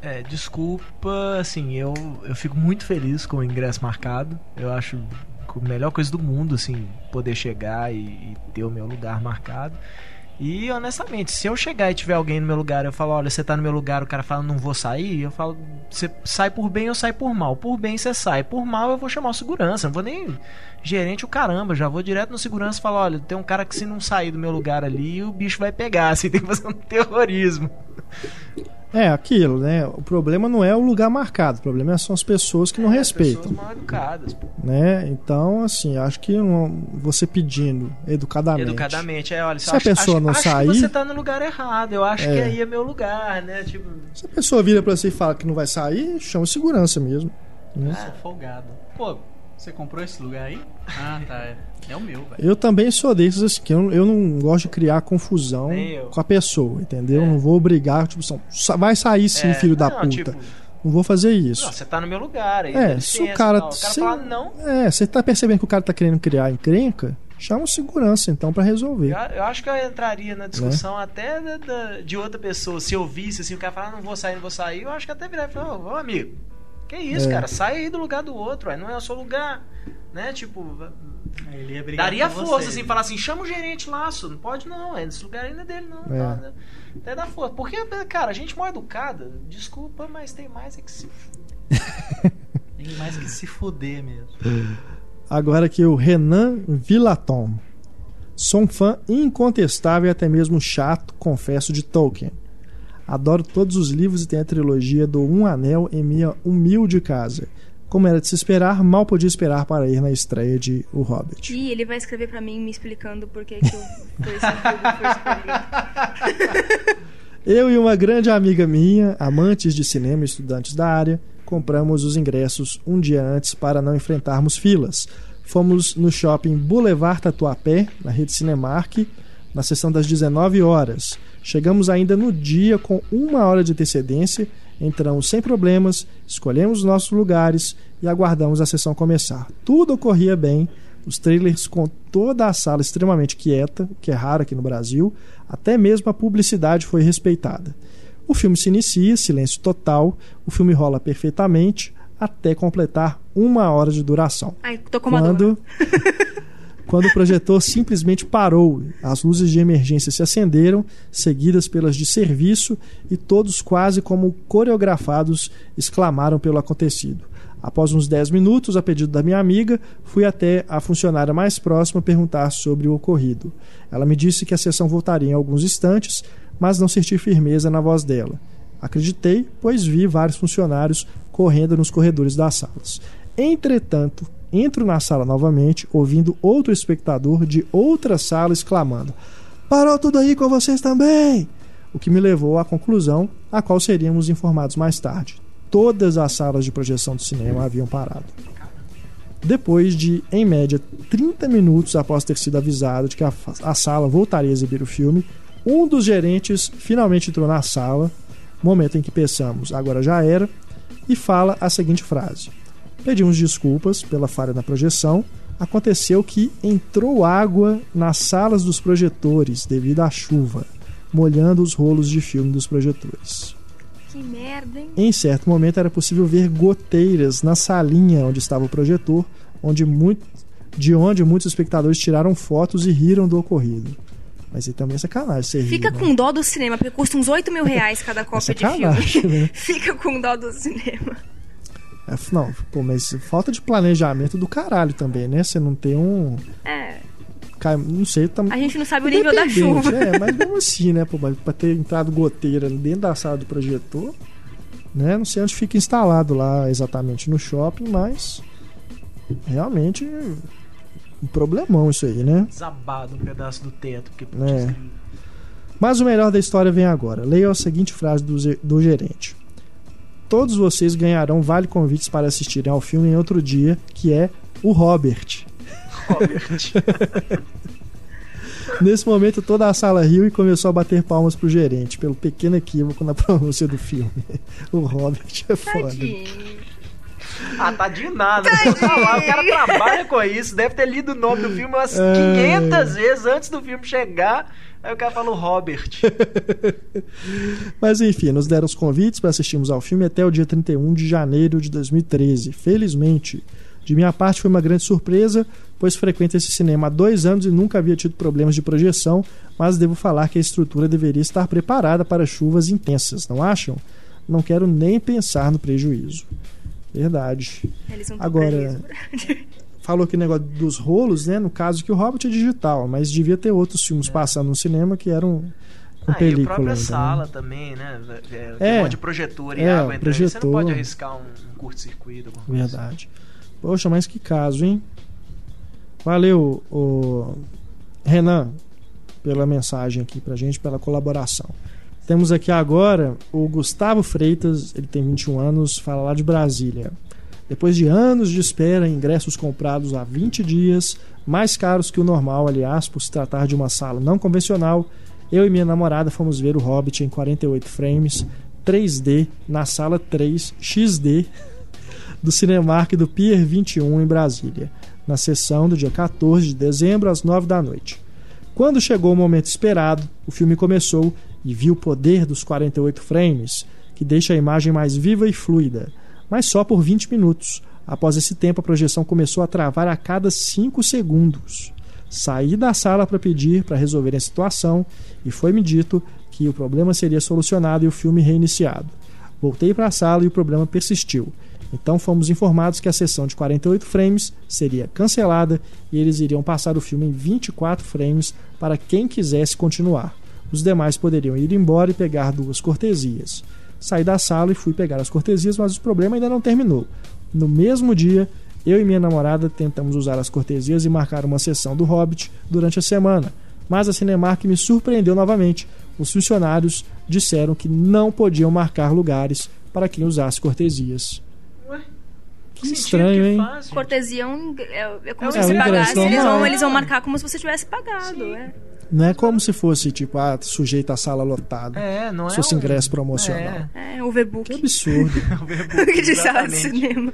É, desculpa, assim, eu, eu fico muito feliz com o ingresso marcado. Eu acho a melhor coisa do mundo, assim, poder chegar e, e ter o meu lugar marcado. E honestamente, se eu chegar e tiver alguém no meu lugar, eu falo, olha, você tá no meu lugar, o cara fala, não vou sair, eu falo, você sai por bem ou sai por mal. Por bem você sai, por mal eu vou chamar o segurança, não vou nem gerente o caramba, já vou direto no segurança e falo, olha, tem um cara que se não sair do meu lugar ali, o bicho vai pegar, assim, tem que fazer um terrorismo. É aquilo, né? O problema não é o lugar marcado, o problema são as pessoas que não É, respeitam. Pessoas mal educadas, pô. né? Então, assim, acho que você pedindo educadamente. Educadamente, é, olha, Se a pessoa acho, não acho sair- que você tá no lugar errado. Eu acho É. que aí é meu lugar, né? Tipo, Se a pessoa vira pra você e fala que não vai sair, chama segurança mesmo. né? Sou folgado. Pô, você comprou esse lugar aí? Ah, tá. É, é o meu, velho. Eu também sou desses assim, que eu, eu não gosto de criar confusão com a pessoa, entendeu? É. Não vou obrigar, tipo, são- vai sair sim, é, filho da não, puta. Tipo, Não vou fazer isso. não, você tá no meu lugar. Aí, É, se o cara- tal. O cara fala, não. É, você tá percebendo que o cara tá querendo criar encrenca? Chama o segurança então pra resolver. Eu, eu acho que eu entraria na discussão até da- da- de outra pessoa. Se eu visse assim, o cara falar, não vou sair, não vou sair, eu acho que até virar e falar, ô ô, amigo, que isso, É. cara? Sai aí do lugar do outro, ué, não é o seu lugar. Né? Tipo, Aí Ele ia brigar daria força, você. assim, falar assim, chama o gerente laço. Não pode não, é, esse lugar ainda é dele, não. É. Tá, né? Até dá força. Porque, cara, a gente mal educada, desculpa, mas tem mais é que se. Tem mais que se fuder mesmo. Agora aqui o Renan Villaton. Sou um fã incontestável e até mesmo chato, confesso, de Tolkien. Adoro todos os livros e tenho a trilogia do Um Anel em minha humilde casa. Como era de se esperar, mal podia esperar para ir na estreia de O Hobbit. E ele vai escrever pra mim me explicando por que, que foi escolhido. Eu e uma grande amiga minha, amantes de cinema e estudantes da área, compramos os ingressos um dia antes para não enfrentarmos filas. Fomos no shopping Boulevard Tatuapé, na rede Cinemark, na sessão das 19 horas. Chegamos ainda no dia com uma hora de antecedência, entramos sem problemas, escolhemos nossos lugares e aguardamos a sessão começar. Tudo ocorria bem, Os trailers com toda a sala extremamente quieta, o que é raro aqui no Brasil, até mesmo a publicidade foi respeitada. O filme se inicia, silêncio total, o filme rola perfeitamente até completar uma hora de duração. Ai, tô com uma dor. Quando, quando o projetor simplesmente parou, as luzes de emergência se acenderam, seguidas pelas de serviço, e todos, quase como coreografados, exclamaram pelo acontecido. Após uns 10 minutos, a pedido da minha amiga, fui até a funcionária mais próxima perguntar sobre o ocorrido. Ela me disse que a sessão voltaria em alguns instantes, mas não senti firmeza na voz dela. Acreditei, pois vi vários funcionários correndo nos corredores das salas. Entretanto, entro na sala novamente, ouvindo outro espectador de outra sala exclamando: Parou tudo aí com vocês também! O que me levou à conclusão, a qual seríamos informados mais tarde. Todas as salas de projeção de cinema haviam parado. Depois de, em média, 30 minutos após ter sido avisado de que a, a sala voltaria a exibir o filme, um dos gerentes finalmente entrou na sala, momento em que pensamos, agora já era, e fala a seguinte frase: Pedimos desculpas pela falha na projeção. Aconteceu que entrou água nas salas dos projetores devido à chuva, molhando os rolos de filme dos projetores. Que merda, hein? Em certo momento era possível ver goteiras na salinha onde estava o projetor, onde muito, de onde muitos espectadores tiraram fotos e riram do ocorrido. Mas aí também é sacanagem você rir, Fica né? com dó do cinema, porque custa uns 8 mil reais cada cópia de sacanagem, filme. né? Fica com dó do cinema. É, não, pô, mas falta de planejamento do caralho também, né? Você não tem um. É, cai- Não sei, tá. a gente não sabe o nível da chuva. É, mas mesmo assim, né? Pô, mas pra ter entrado goteira dentro da sala do projetor, né? Não sei onde fica instalado lá exatamente no shopping, mas realmente um problemão isso aí, né? Desabado um pedaço do teto. Porque É. Mas o melhor da história vem agora. Leia a seguinte frase do, do gerente. Todos vocês ganharão vale convites para assistirem ao filme em outro dia, que é o Robert. Nesse momento, toda a sala riu e começou a bater palmas pro gerente, pelo pequeno equívoco na pronúncia do filme. O Robert é foda. Tadinho. Ah, tá de nada. Falar, o cara trabalha com isso. Deve ter lido o nome do filme umas É. 500 vezes antes do filme chegar. Aí o cara falou Robert. Mas enfim, nos deram os convites para assistirmos ao filme até o dia 31 de janeiro de 2013. Felizmente, de minha parte foi uma grande surpresa, pois frequento esse cinema há dois anos e nunca havia tido problemas de projeção, mas devo falar que a estrutura deveria estar preparada para chuvas intensas, não acham? Não quero nem pensar no prejuízo. Verdade. Agora, prejuízo. falou que o negócio dos rolos, né? No caso que o Hobbit é digital, mas devia ter outros filmes passando no cinema que eram com Ah, e a película. própria ainda, né? sala também, né? É, É. Um monte de projetor e É, água entrando. Você não projetor. pode arriscar um, um curto-circuito. coisa. Verdade. Poxa, mas que caso, hein? Valeu, o Renan, pela mensagem aqui pra gente, pela colaboração. Temos aqui agora o Gustavo Freitas, ele tem 21 anos, fala lá de Brasília. Depois de anos de espera, ingressos comprados há 20 dias, mais caros que o normal, aliás, por se tratar de uma sala não convencional, eu e minha namorada fomos ver o Hobbit em 48 frames, 3D, na sala 3 XD do Cinemark do Pier 21 em Brasília, na sessão do dia 14 de dezembro às 9 da noite. Quando chegou o momento esperado, o filme começou e vi o poder dos 48 frames, que deixa a imagem mais viva e fluida, mas só por 20 minutos. Após esse tempo, a projeção começou a travar a cada 5 segundos. Saí da sala para pedir para resolver a situação e foi-me dito que o problema seria solucionado e o filme reiniciado. Voltei para a sala e o problema persistiu. Então fomos informados que a sessão de 48 frames seria cancelada e eles iriam passar o filme em 24 frames para quem quisesse continuar. Os demais poderiam ir embora e pegar duas cortesias. Saí da sala e fui pegar as cortesias, mas o problema ainda não terminou. No mesmo dia, eu e minha namorada tentamos usar as cortesias e marcar uma sessão do Hobbit durante a semana, mas a Cinemark me surpreendeu novamente. Os funcionários disseram que não podiam marcar lugares para quem usasse cortesias. Ué? Que estranho, que hein? faz? Cortesia é, um- é- é como É se um você ingresso pagasse. Eles vão, eles vão marcar como se você tivesse pagado. Sim. É. Não é como se fosse, tipo, ah, sujeito à sala lotada. É, não é Se fosse um- ingresso promocional. É, overbook. Que absurdo. É, de sala de cinema.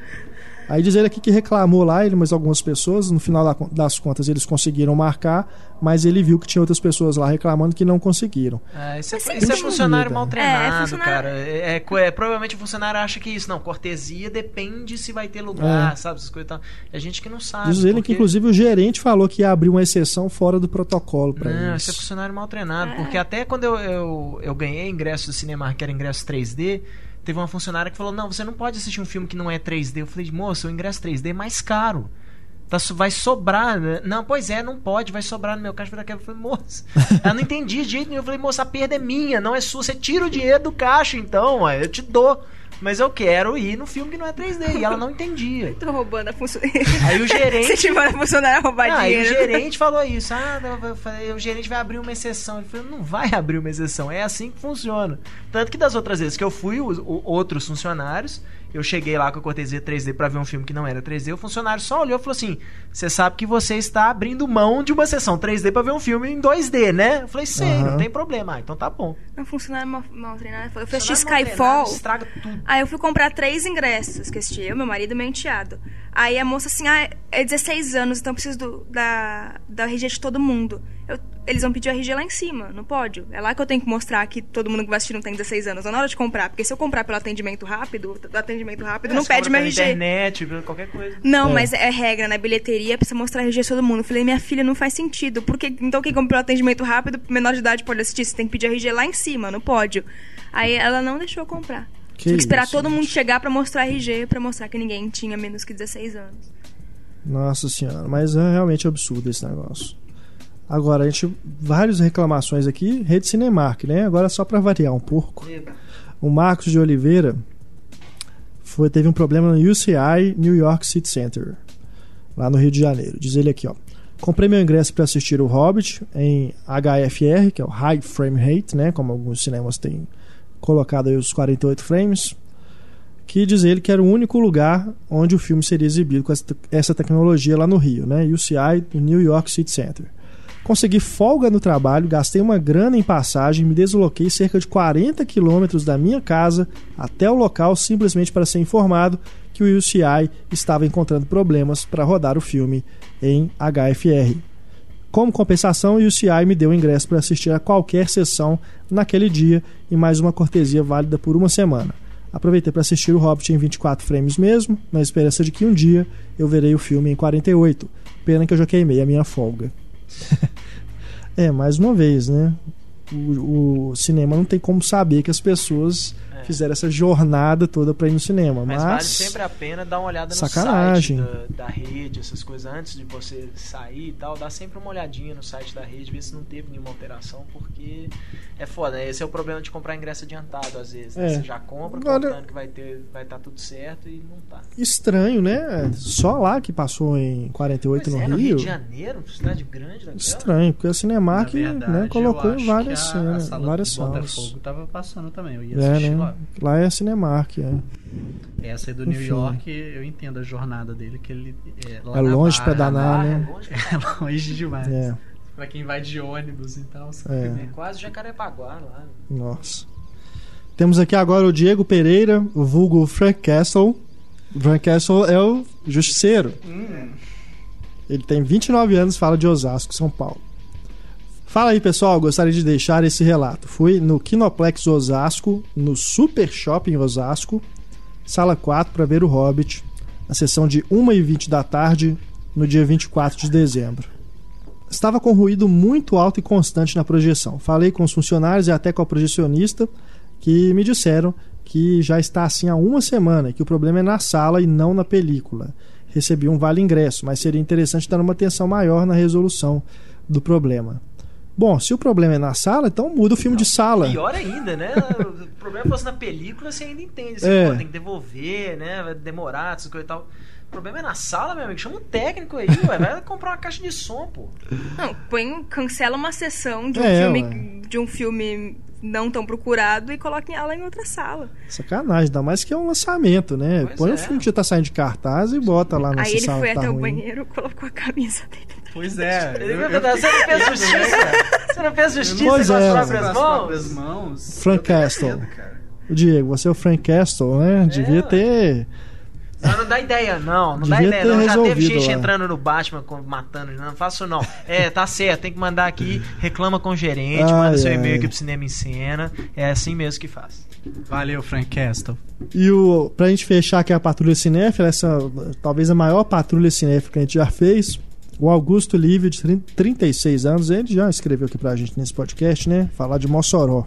Aí diz ele aqui que reclamou lá, ele mas algumas pessoas, no final da- das contas eles conseguiram marcar, mas ele viu que tinha outras pessoas lá reclamando que não conseguiram. É, isso é, isso é funcionário mal É, treinado, funcionário- cara. É, é é, provavelmente o funcionário acha que isso, não, cortesia depende se vai ter lugar, É. sabe? Essas coisas e tal. É gente que não sabe. Diz ele porque- que inclusive o gerente falou que ia abrir uma exceção fora do protocolo para Não, isso. isso é funcionário mal treinado. É. Porque até quando eu, eu, eu ganhei ingresso do cinema, que era ingresso 3D, teve uma funcionária que falou: Não, você não pode assistir um filme que não é 3D. Eu falei: Moça, o ingresso 3D é mais caro. Tá, vai sobrar, né? Não, pois é, não pode, vai sobrar no meu caixa. Eu falei, moça, eu não entendi de jeito nenhum. Eu falei, moça, a perda é minha, não é sua. Você tira o dinheiro do caixa, então, eu te dou. Mas eu quero ir no filme que não é 3D. E ela não entendia. Tô roubando a funcionária. Aí o gerente. Incentivando a funcionária a roubar Ah, aí o dinheiro. gerente falou isso. Ah, falei, o gerente vai abrir uma exceção. Ele falou, não vai abrir uma exceção, é assim que funciona. Tanto que das outras vezes que eu fui, os outros funcionários, eu cheguei lá com a cortesia 3D pra ver um filme que não era 3D, o funcionário só olhou e falou assim: Você sabe que você está abrindo mão de uma sessão 3D pra ver um filme em 2D, né? Eu falei, sei, Aham. não tem problema. Ah, então tá bom. Um funcionário mal, mal treinado. falou, Eu fui assistir treinado Skyfall. Estraga tudo. Aí eu fui comprar três ingressos que assisti, eu, meu marido e meu enteado. Aí a moça assim, ah, é 16 anos, então eu preciso do, da, da RG de todo mundo. Eu- eles vão pedir o RG lá em cima, no pódio. É lá que eu tenho que mostrar que todo mundo que vai assistir não tem 16 anos. É na hora de comprar, porque se eu comprar pelo atendimento rápido, o atendimento rápido não Você pede compra meu RG. internet, qualquer coisa. Não, É. mas é regra, na bilheteria precisa mostrar RG de todo mundo. Eu falei, minha filha, não faz sentido. Porque, então quem comprou atendimento rápido, menor de idade pode assistir, você tem que pedir RG lá em cima, no pódio. Aí ela não deixou eu comprar. Que Tive que esperar isso, todo mundo gente. chegar pra mostrar RG, pra mostrar que ninguém tinha menos que 16 anos. Nossa senhora, mas é realmente absurdo esse negócio. Agora, a gente. Várias reclamações aqui, Rede Cinemark, né? Agora só pra variar um pouco. O Marcos de Oliveira foi, teve um problema no UCI New York City Center, lá no Rio de Janeiro. Diz ele aqui, ó. Comprei meu ingresso para assistir o Hobbit em HFR, que é o High Frame Rate, né? Como alguns cinemas têm colocado aí os 48 frames. Que diz ele que era o único lugar onde o filme seria exibido com essa, te- essa tecnologia lá no Rio, né? UCI do New York City Center. Consegui folga no trabalho, gastei uma grana em passagem, me desloquei cerca de 40 quilômetros da minha casa até o local simplesmente para ser informado que o UCI estava encontrando problemas para rodar o filme em HFR. Como compensação, o UCI me deu ingresso para assistir a qualquer sessão naquele dia e mais uma cortesia válida por uma semana. Aproveitei para assistir o Hobbit em 24 frames mesmo, na esperança de que um dia eu verei o filme em 48. Pena que eu já queimei a minha folga. é, mais uma vez, né? O, o cinema não tem como saber que as pessoas. Fizeram essa jornada toda para ir no cinema, Mas, mas, vale sempre a pena dar uma olhada no Sacanagem. site da, da rede, essas coisas, antes de você sair e tal, dá sempre uma olhadinha no site da rede, ver se não teve nenhuma alteração, porque é foda, né? Esse é o problema de comprar ingresso adiantado, às vezes. né? É. Você já compra, Agora- contando que vai ter, vai estar tudo certo e não tá. estranho, né? Só lá que passou em 48 Pois no é, no Rio. Rio de Janeiro, cidade grande daquela. Estranho, porque a Cinemark verdade, né, colocou várias, cenas, várias salas. Botafogo tava passando também. Eu ia É, assistir né? Lá. Lá é a Cinemark, é. Essa aí do New Enfim. York, eu entendo a jornada dele, que ele é, lá É na longe Barra, pra danar, Ah, é né? longe, É longe demais. É, Pra quem vai de ônibus e tal. sabe? É. é quase Jacarepaguá lá. nossa. Temos aqui agora o Diego Pereira, o vulgo Frank Castle. O Frank Castle é o justiceiro. Ele tem 29 anos, fala de Osasco, São Paulo. Fala aí, pessoal. Gostaria de deixar esse relato. Fui no Kinoplex Osasco, no Super Shopping Osasco, sala 4, para ver o Hobbit, na sessão de 1h20 da tarde, no dia 24 de dezembro. Estava com ruído muito alto e constante na projeção. Falei com os funcionários e até com a projecionista, que me disseram que já está assim há uma semana que o problema é na sala e não na película. Recebi um vale ingresso, mas seria interessante dar uma atenção maior na resolução do problema. Bom, se o problema é na sala, então muda o filme de sala. Pior ainda, né? O problema fosse na película, você ainda entende. Você É. pô, tem que devolver, né? Vai demorar, essas coisas e tal. O problema é na sala, meu amigo. Chama um técnico aí, ué. Vai comprar uma caixa de som, pô. Não, põe, cancela uma sessão de um, É, filme, ué. de um filme não tão procurado e coloca ela em outra sala. Sacanagem, ainda mais que é um lançamento, né? Pois Põe é. o filme que já tá saindo de cartaz e bota lá nessa Aí ele sala foi tá até o ruim. banheiro, colocou a camisa dele. Pois é. Você não fez justiça? Você não fez justiça Pois com as é. próprias Com as mãos? próprias mãos. Frank Castle. O Diego, você é o Frank Castle, né? Devia ué. ter Não, não dá ideia, não. Não dá Devia ideia, ter não. Já teve gente lá. entrando no Batman, com- matando. Não faço, não. É, tá certo, tem que mandar aqui, reclama com o gerente, Ai, manda seu ai. e-mail aqui pro Cinema em Cena. É assim mesmo que faz. Valeu, Frank Castle. E o, pra gente fechar aqui a Patrulha Cinéfila, essa talvez a maior Patrulha Cinéfila que a gente já fez, o Augusto Lívio, de 30 36 anos, ele já escreveu aqui pra gente nesse podcast, né? Falar de Mossoró.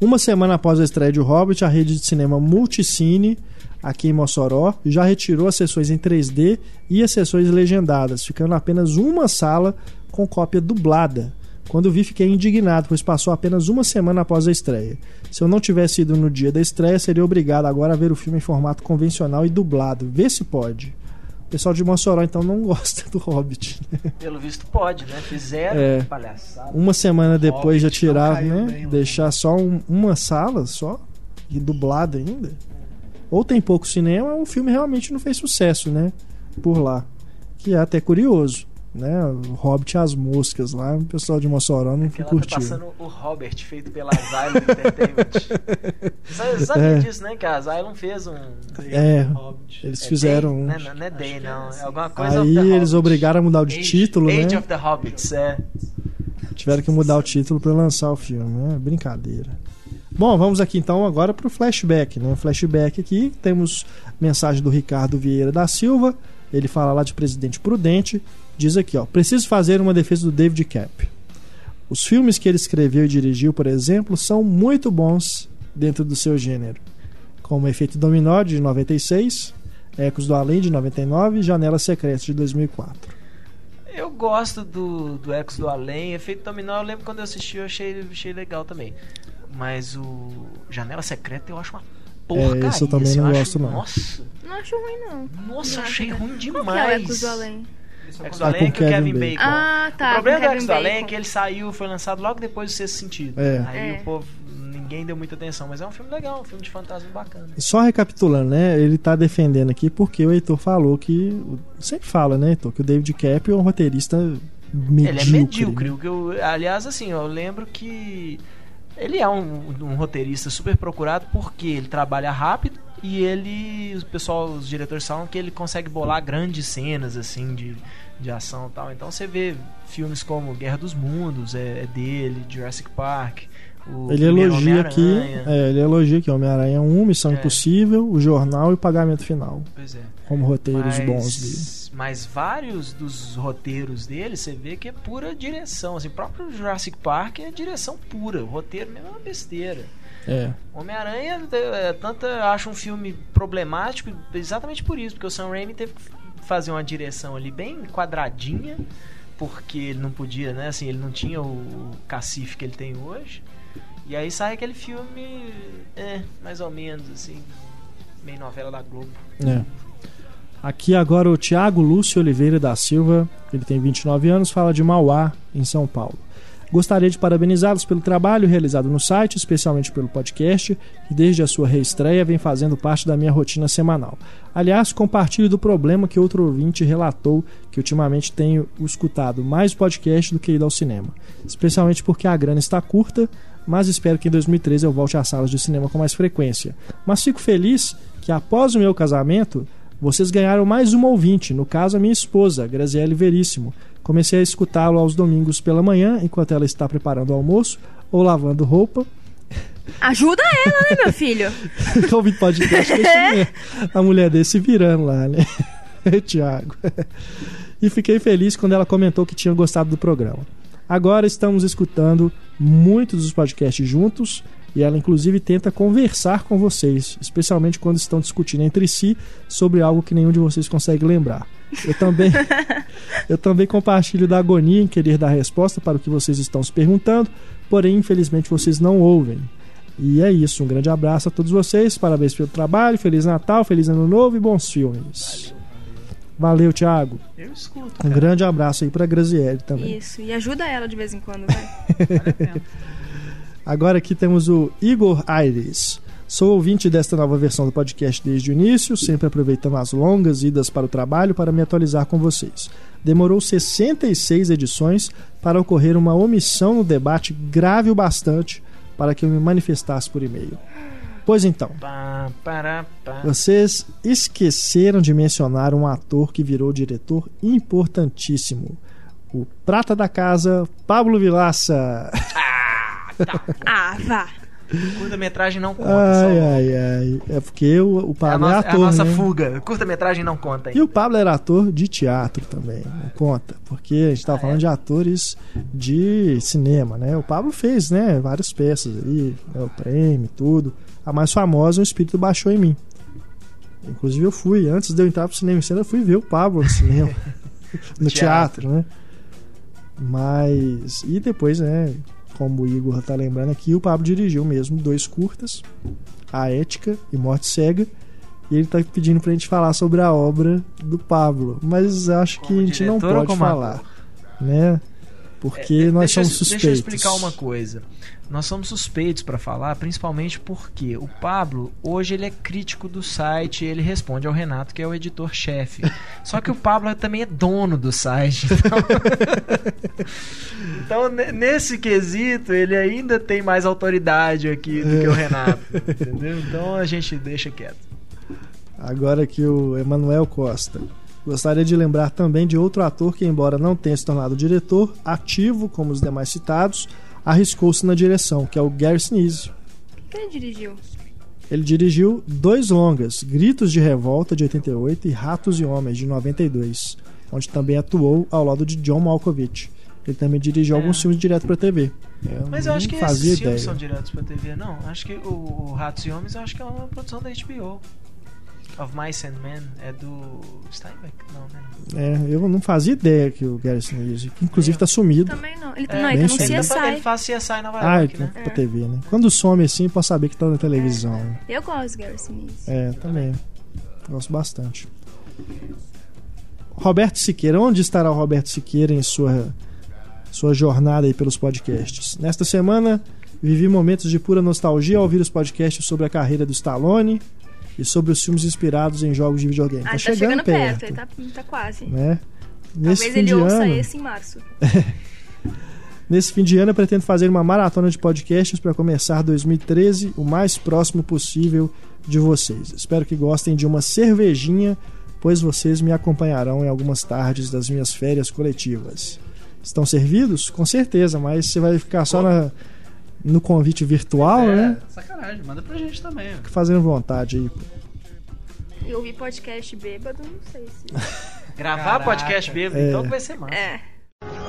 Uma semana após a estreia de O Hobbit, a rede de cinema Multicine, aqui em Mossoró, já retirou as sessões em 3D e as sessões legendadas, ficando apenas uma sala com cópia dublada. Quando vi, fiquei indignado, pois passou apenas uma semana após a estreia. Se eu não tivesse ido no dia da estreia, seria obrigado agora a ver o filme em formato convencional e dublado. Vê se pode. O pessoal de Mossoró, então, não gosta do Hobbit. né? Pelo visto pode, né? Fizeram É. palhaçada. Uma semana depois já Hobbit não tirar, caiu né? bem. Deixar só um- uma sala só e dublado ainda. Ou tem pouco cinema, ou o filme realmente não fez sucesso, né? Por lá. Que é até curioso, né? O Hobbit e as moscas lá, o pessoal de Mossoró não Porque ela tá curtiu. passando o Robert, feito pela Asylum Entertainment. Você sabe É. disso, né? Que a Asylum fez um... É, Hobbit. eles é fizeram. Day, um- né? Não, não é Day, não. É alguma coisa Aí eles Hobbit. obrigaram a mudar o de Age- título, Age né? of the Hobbits, é. Tiveram que mudar o título para lançar o filme, né? Brincadeira. Bom, vamos aqui então agora para o flashback, né? O flashback aqui temos mensagem do Ricardo Vieira da Silva. Ele fala lá de Presidente Prudente. Diz aqui, ó: preciso fazer uma defesa do David Cap. Os filmes que ele escreveu e dirigiu, por exemplo, são muito bons dentro do seu gênero, como Efeito Dominó de 96, Ecos do Além de 99 e Janela Secreta de 2004. Eu gosto do, do Ecos do Além. Efeito Dominó, eu lembro quando eu assisti, eu achei, achei legal também. Mas o Janela Secreta eu acho uma porcaria. esse eu também assim, não acho- gosto, não. Nossa, Não acho ruim, não. nossa, Não, achei acho ruim Qual demais. que é o Ecos do Além? É Além com é que o Kevin Kevin Bacon. Ah, tá. o problema do Kevin Ecos do Além é que ele saiu, foi lançado logo depois do Sexto Sentido. É. Aí É. o povo, ninguém deu muita atenção. Mas é um filme legal, um filme de fantasma bacana. Só recapitulando, né? Ele tá defendendo aqui porque o Heitor falou que. Sempre fala, né, Heitor? Que o David Cap é um roteirista medíocre. Ele é medíocre. né? o que eu- aliás, assim, eu lembro que ele é um, um roteirista super procurado porque ele trabalha rápido e ele. O pessoal, os diretores falam que ele consegue bolar grandes cenas, assim, de, de ação e tal. Então você vê filmes como Guerra dos Mundos, é, é dele, Jurassic Park. O Ele elogia aqui. Homem-Aranha. É, ele elogia aqui Homem-Aranha 1, Missão É. Impossível, O Jornal e o Pagamento Final. Pois é. Como roteiros mas, bons dele. mas vários dos roteiros dele, você vê que é pura direção. Assim, o próprio Jurassic Park é direção pura. O roteiro mesmo é uma besteira. É. Homem-Aranha, é, tanto eu acho um filme problemático exatamente por isso, porque o Sam Raimi teve que fazer uma direção ali bem quadradinha, porque ele não podia, né? Assim, ele não tinha o cacife que ele tem hoje. E aí sai aquele filme, é, mais ou menos, assim, meio novela da Globo. É. Aqui agora o Tiago Lúcio Oliveira da Silva, ele tem 29 anos, fala de Mauá, em São Paulo. Gostaria de parabenizá-los pelo trabalho realizado no site, especialmente pelo podcast, que desde a sua reestreia vem fazendo parte da minha rotina semanal. Aliás, compartilho do problema que outro ouvinte relatou que ultimamente tenho escutado mais podcast do que ido ao cinema. Especialmente porque a grana está curta, mas espero que em 2013 eu volte às salas de cinema com mais frequência. Mas fico feliz que após o meu casamento, vocês ganharam mais uma ouvinte, no caso a minha esposa, Graziele Veríssimo. Comecei a escutá-lo aos domingos pela manhã, enquanto ela está preparando o almoço ou lavando roupa. Ajuda ela, né, meu filho? Ouvindo podcast, deixa a mulher dele se virando lá, né? Tiago. E fiquei feliz quando ela comentou que tinha gostado do programa. Agora estamos escutando muitos dos podcasts juntos e ela inclusive tenta conversar com vocês, especialmente quando estão discutindo entre si sobre algo que nenhum de vocês consegue lembrar. Eu também, eu também compartilho da agonia em querer dar resposta para o que vocês estão se perguntando, porém infelizmente vocês não ouvem. E é isso, um grande abraço a todos vocês, parabéns pelo trabalho, Feliz Natal, Feliz Ano Novo e bons filmes. Valeu, Thiago. Eu escuto. Um cara. grande abraço aí pra Graziele também. Isso. E ajuda ela de vez em quando, vai. Agora aqui temos o Igor Aires. Sou ouvinte desta nova versão do podcast desde o início, sempre aproveitando as longas idas para o trabalho para me atualizar com vocês. Demorou 66 edições para ocorrer uma omissão no debate grave o bastante para que eu me manifestasse por e-mail. Pois então, vocês esqueceram de mencionar um ator que virou diretor importantíssimo. O prata da casa, Pablo Vilaça. Ah, vá. Curta-metragem não conta. Ai, só. ai, ai. É porque o, o É Pablo é, nossa, é a ator, nossa né? fuga. Curta-metragem não conta E ainda. o Pablo era ator de teatro também, não conta, porque a gente tava Ah, falando é? de atores de cinema, né? O Pablo fez, né, várias peças aí, né, o prêmio, tudo. A mais famosa, o Espírito Baixou em Mim. Inclusive eu fui, antes de eu entrar pro cinema em cena, eu fui ver o Pablo no cinema, no teatro, né? Mas, e depois, né, como o Igor tá lembrando aqui, o Pablo dirigiu mesmo dois curtas, A Ética e Morte Cega, e ele tá pedindo pra gente falar sobre a obra do Pablo, mas acho que Como a gente não pode falar, né? Porque É, nós deixa eu- somos suspeitos. Deixa eu explicar uma coisa. Nós somos suspeitos pra falar, principalmente porque o Pablo, hoje ele é crítico do site, ele responde ao Renato, que é o editor-chefe. Só que o Pablo também é dono do site. Então, então ne- nesse quesito, ele ainda tem mais autoridade aqui do que o Renato. Entendeu? Então a gente deixa quieto. Agora que o Emanuel Costa. Gostaria de lembrar também de outro ator que, embora não tenha se tornado diretor, ativo como os demais citados, arriscou-se na direção, que é o Gary Sinise. Quem ele dirigiu? Ele dirigiu dois longas, Gritos de Revolta, de 88, e Ratos e Homens, de 92, onde também atuou ao lado de John Malkovich. Ele também dirigiu É. alguns filmes direto para TV. Mas eu acho que esses filmes ideia. são diretos pra TV, não. Acho que o, o Ratos e Homens, eu acho que é uma produção da HBO. Of Mice and Men é do Steinbeck? Não, né? É, eu não fazia ideia que o Gary Sinise, que inclusive tá sumido. Também não. Ele, É, não, ele tá no sumido. Ele, CSI. tá- ele faz CSI Nova Ah, York, ele né? tá pra TV, né? Quando some assim, pode saber que tá na televisão. né? Eu gosto de Gary Sinise. É, também. Gosto bastante. Roberto Siqueira, onde estará o Roberto Siqueira em sua, sua jornada aí pelos podcasts? Nesta semana, vivi momentos de pura nostalgia ao ouvir os podcasts sobre a carreira do Stallone e sobre os filmes inspirados em jogos de videogame. Ah, tá tá chegando perto, ele tá, tá quase. né? Nesse Talvez fim ele de ouça ano, esse em março. Nesse fim de ano, eu pretendo fazer uma maratona de podcasts para começar 2013 o mais próximo possível de vocês. Espero que gostem de uma cervejinha, pois vocês me acompanharão em algumas tardes das minhas férias coletivas. Estão servidos? Com certeza, mas você vai ficar só na- no convite virtual, é, né? sacanagem, manda pra gente também. ó. Fica fazendo vontade aí. Eu ouvi podcast bêbado, não sei se. Gravar Caraca. podcast bêbado, É. então que vai ser massa. É.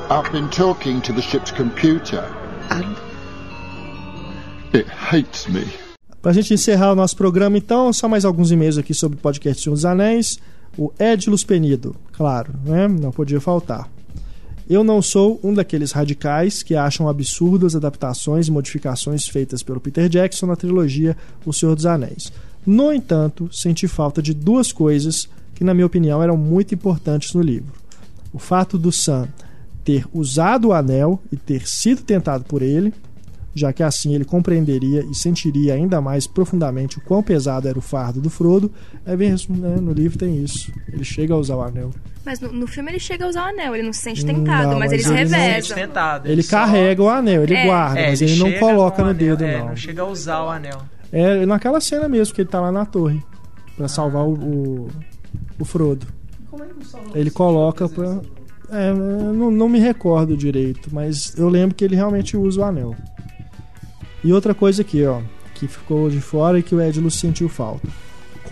I've been talking to the ship's computer, and it hates me. Pra gente encerrar o nosso programa, então, só mais alguns e-mails aqui sobre o podcast Senhor dos Anéis. O Edilus Penido, claro, né? Não podia faltar. Eu não sou um daqueles radicais que acham absurdas adaptações e modificações feitas pelo Peter Jackson na trilogia O Senhor dos Anéis. No entanto, senti falta de duas coisas que, na minha opinião, eram muito importantes no livro. O fato do Sam ter usado o anel e ter sido tentado por ele, já que assim ele compreenderia e sentiria ainda mais profundamente o quão pesado era o fardo do Frodo. É mesmo, né? No livro tem isso. Ele chega a usar o anel. Mas no, no filme ele chega a usar o anel, ele não se sente tentado, Não, mas, mas ele se ele não Sente reveza. tentado, Ele só- carrega o anel, ele É. guarda, É, mas ele, não chega coloca no anel, dedo, é, não. não chega a usar o anel. É naquela cena mesmo que ele tá lá na torre pra salvar o, o, o Frodo. Ele coloca pra. É, eu não, não me recordo direito, mas eu lembro que ele realmente usa o anel. E outra coisa aqui, ó, que ficou de fora e que o Edilus sentiu falta.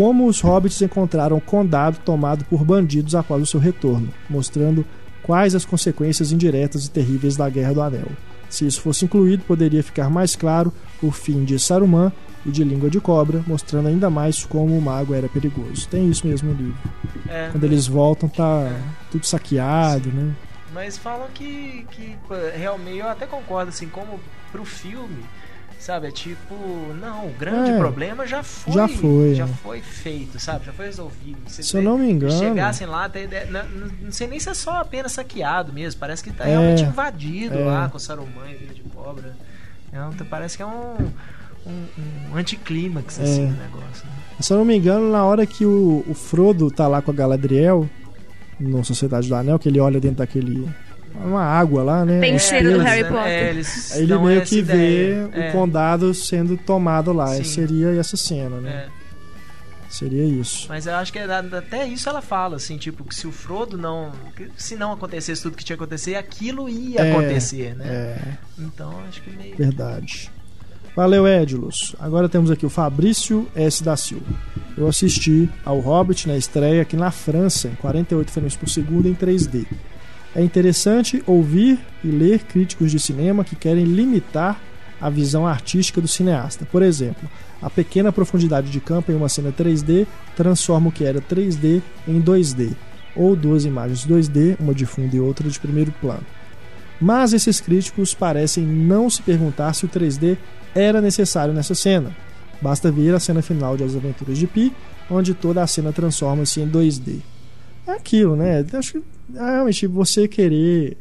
Como os hobbits encontraram o condado tomado por bandidos após o seu retorno, mostrando quais as consequências indiretas e terríveis da Guerra do Anel. Se isso fosse incluído, poderia ficar mais claro o fim de Saruman e de Língua de Cobra, mostrando ainda mais como o mago era perigoso. Tem isso mesmo no livro. É, Quando eles voltam, tá tudo saqueado, né? Mas falam que, que pô, realmente, eu até concordo, assim, como pro filme, sabe? É tipo, não, o grande É. problema já foi. Já foi, Já né? foi feito, sabe? Já foi resolvido. Você Se eu não me engano- chegassem lá, tem, é, não, não- sei nem se é só apenas saqueado mesmo. Parece que tá É. realmente invadido É. lá com Saruman e Vida de Cobra. É um- parece que é um, um, um anticlímax, assim, É. o negócio. Né? Se eu não me engano, na hora que o, o Frodo tá lá com a Galadriel, no Sociedade do Anel, que ele olha dentro daquele uma água lá, né? Tem um cheiro do. Harry é, Potter. é, eles Aí ele meio que ideia. vê É, o condado sendo tomado lá. Sim. Seria essa cena, né? é. Seria isso. Mas eu acho que é da- até isso ela fala, assim, tipo, que se o Frodo não. se não acontecesse tudo que tinha que acontecer, aquilo ia É, acontecer, né? É, Então acho que meio. verdade. Valeu, Edilus. Agora temos aqui o Fabrício S. da Silva. Eu assisti ao Hobbit na estreia aqui na França, em 48 frames por segundo em 3D. É interessante ouvir e ler críticos de cinema que querem limitar a visão artística do cineasta. Por exemplo, a pequena profundidade de campo em uma cena 3D transforma o que era 3D em 2D, ou duas imagens 2D, uma de fundo e outra de primeiro plano. Mas esses críticos parecem não se perguntar se o 3D era necessário nessa cena. Basta ver a cena final de As Aventuras de Pi, onde toda a cena transforma-se em 2D. É aquilo, né? Acho que realmente você querer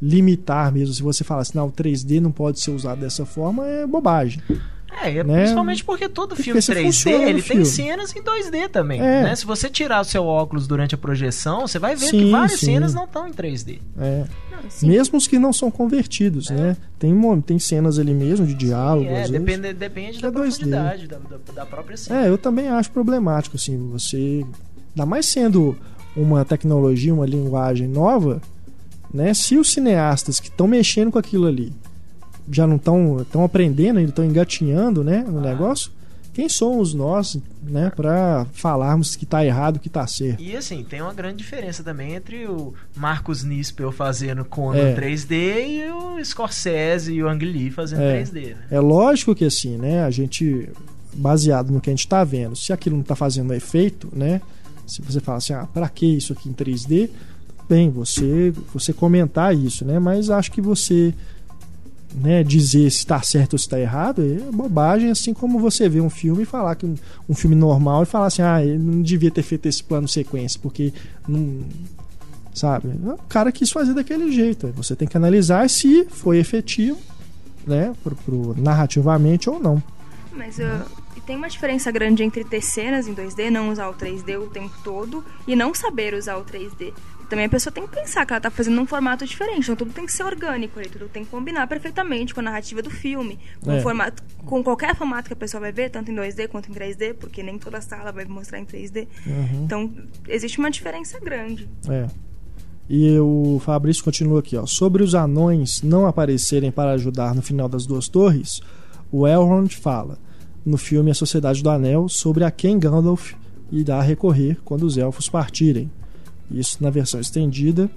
limitar mesmo, se você falar assim, não, o 3D não pode ser usado dessa forma, é bobagem. É, é né? principalmente porque todo Porque filme se 3D funciona no ele tem filme. cenas em 2D também. É. Né? Se você tirar o seu óculos durante a projeção, você vai ver Sim, que várias sim. cenas não estão em 3D. É. Não, sim. Mesmo os que não são convertidos, né? Tem, tem cenas ali mesmo de diálogo. é, às vezes. depende, depende da é 2D. profundidade da, da, da própria cena. É, eu também acho problemático, assim, você. Ainda mais sendo uma tecnologia, uma linguagem nova, né? Se os cineastas que estão mexendo com aquilo ali já não estão estão aprendendo, ainda estão engatinhando, né, no negócio, quem somos nós, né, para falarmos que tá errado, que tá certo? E assim, tem uma grande diferença também entre o Marcos Nispel fazendo Conan É. 3D e o Scorsese e o Ang Lee fazendo É. 3D, né? É lógico que assim, né, a gente baseado no que a gente tá vendo, se aquilo não tá fazendo efeito, né, se você fala assim, ah, para que isso aqui em 3D? Bem, você você comentar isso, né, mas acho que você né, dizer se está certo ou se está errado é bobagem, assim como você vê um filme e falar que um, um filme normal e falar assim, ah, ele não devia ter feito esse plano sequência, porque não. Sabe? O cara quis fazer daquele jeito. Você tem que analisar se foi efetivo, né, pro, pro- narrativamente ou não. Mas uh, e tem uma diferença grande entre ter cenas em 2D, não usar o 3D o tempo todo, e não saber usar o 3D. Também a pessoa tem que pensar que ela tá fazendo um formato diferente, então tudo tem que ser orgânico ali, tudo tem que combinar perfeitamente com a narrativa do filme, com, É. formato, com qualquer formato que a pessoa vai ver, tanto em 2D quanto em 3D, porque nem toda sala vai mostrar em 3D. Uhum. Então existe uma diferença grande. É. E o Fabrício continua aqui, ó. Sobre os anões não aparecerem para ajudar no final das duas torres, o Elrond fala no filme A Sociedade do Anel sobre a quem Gandalf irá recorrer quando os elfos partirem. Isso na versão estendida,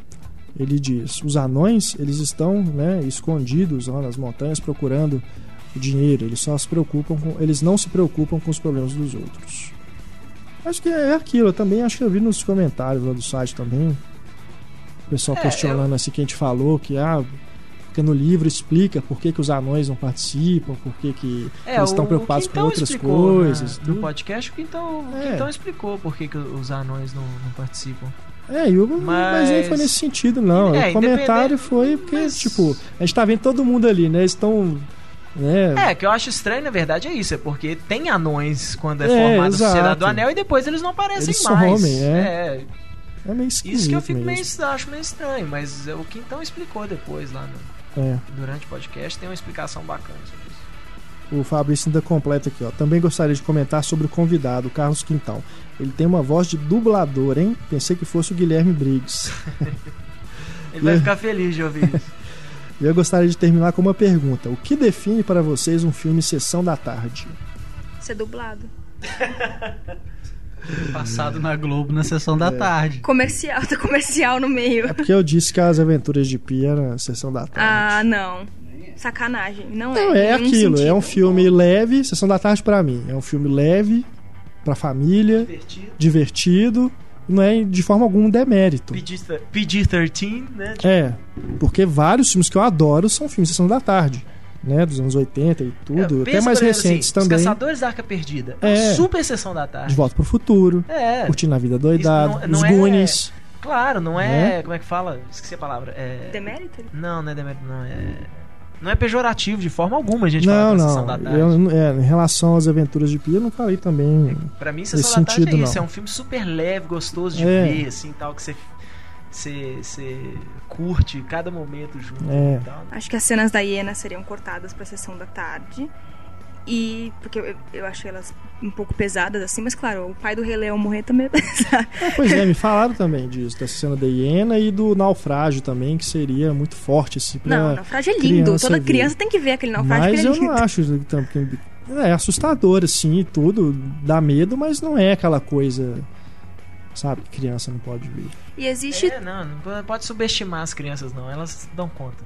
ele diz: os anões eles estão né, escondidos lá nas montanhas procurando o dinheiro. Eles só se preocupam com, eles não se preocupam com os problemas dos outros. Acho que é aquilo. Eu também acho que eu vi nos comentários lá do site também. O pessoal É, questionando assim que a gente falou que ah, porque no livro explica por que, que os anões não participam, por que, que eles estão É, preocupados com outras explicou coisas. Na, no podcast, o Quintão, o É. Quintão explicou por que, que os anões não, não participam. É, e o- mas... nem foi Mas- nesse sentido, não. É, o comentário foi porque, mas- tipo, a gente tá vendo todo mundo ali, né? Eles estão. Né? É, que eu acho estranho, na verdade, é isso. É porque tem anões quando é, É, formada a. Sociedade do Anel e depois eles não aparecem Eles mais. somem, é. é. É meio esquisito. Isso que eu fico mesmo. meio, acho meio estranho, mas é o Quintão explicou depois lá no- É. durante o podcast, tem uma explicação bacana sobre isso. O Fabrício ainda completa aqui, ó. Também gostaria de comentar sobre o convidado, o Carlos Quintão. Ele tem uma voz de dublador, hein? Pensei que fosse o Guilherme Briggs. Ele vai ficar feliz de ouvir isso. E eu gostaria de terminar com uma pergunta: O que define para vocês um filme Sessão da Tarde? Ser dublado. Passado na Globo na sessão da É. tarde. Comercial, tá comercial no meio. É porque eu disse que as aventuras de Pia era Sessão da Tarde. Ah, não. Sacanagem. Não é. Não, é nenhum aquilo, é um sentido. filme leve, Sessão da Tarde pra mim. É um filme leve, pra família, Divertido. divertido, não é de forma alguma um demérito. PG- PG-13, né? É, porque vários filmes que eu adoro são filmes de Sessão da Tarde, né? Dos anos 80 e tudo, É, até mais recentes assim, também. Os Caçadores da Arca Perdida. É. É. uma Super sessão da De tarde. Volta pro Futuro, É. Curtindo a Vida Doidado, Isso não- Os não é- Goonies. Claro, não é. Né? Como é que fala? Esqueci a palavra. É... Demérito? Não, não é demérito, não. É... Não é pejorativo de forma alguma a gente Não, falar não. Sessão da Tarde. Eu, é, em relação às aventuras de Pia, eu não falei também. Pra mim, Sessão da Tarde sentido, é isso. não. É um filme super leve, gostoso de É. ver, assim, tal, que você... você curte cada momento junto É. e tal. Acho que as cenas da hiena seriam cortadas pra sessão da tarde. E. Porque eu, eu achei elas um pouco pesadas assim, mas claro, o pai do Rei Leão morrer também é pesado. Pois é, me falaram também disso, dessa cena da hiena e do naufrágio também, que seria muito forte assim, pra Não, o naufrágio é lindo. criança Toda ver. criança tem que ver aquele naufrágio Mas porque eu ele é não acho que- é assustador assim e tudo, dá medo, mas não é aquela coisa, sabe, que criança não pode ver. E existe, É, não, não pode subestimar as crianças, não. Elas dão conta.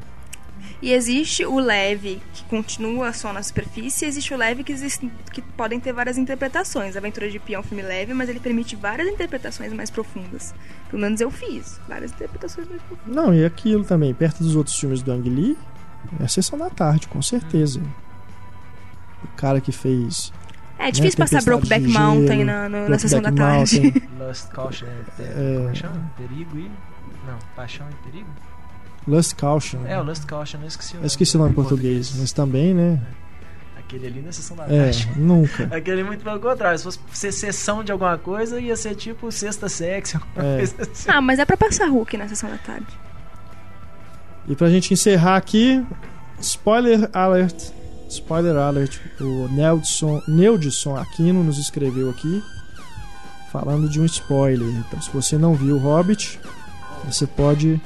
e existe o leve que continua só na superfície, e existe o leve que, existe, que podem ter várias interpretações. A Aventura de Pi é um filme leve, mas ele permite várias interpretações mais profundas. Pelo menos eu fiz várias interpretações mais profundas. Não, e aquilo também, perto dos outros filmes do Ang Lee, é a sessão da tarde, com certeza. O cara que fez É difícil Né, passar Brokeback Mountain na, no- na sessão da tarde. Mountain, Lust, Caution, é, É. como chama? Perigo e... Não, Paixão e Perigo? Lust Caution. É, o Lust Caution, eu esqueci o Eu nome. esqueci o nome em português, mas também, né? Aquele ali na sessão da É, tarde. nunca. Aquele muito pelo contrário. Se fosse ser sessão de alguma coisa, ia ser tipo sexta sexy. alguma É. assim. Ah, mas é pra passar Hulk na sessão da tarde. E pra gente encerrar aqui, spoiler alert. Spoiler alert. O Neldson, Neudson Aquino nos escreveu aqui falando de um spoiler. Então, se você não viu o Hobbit, você pode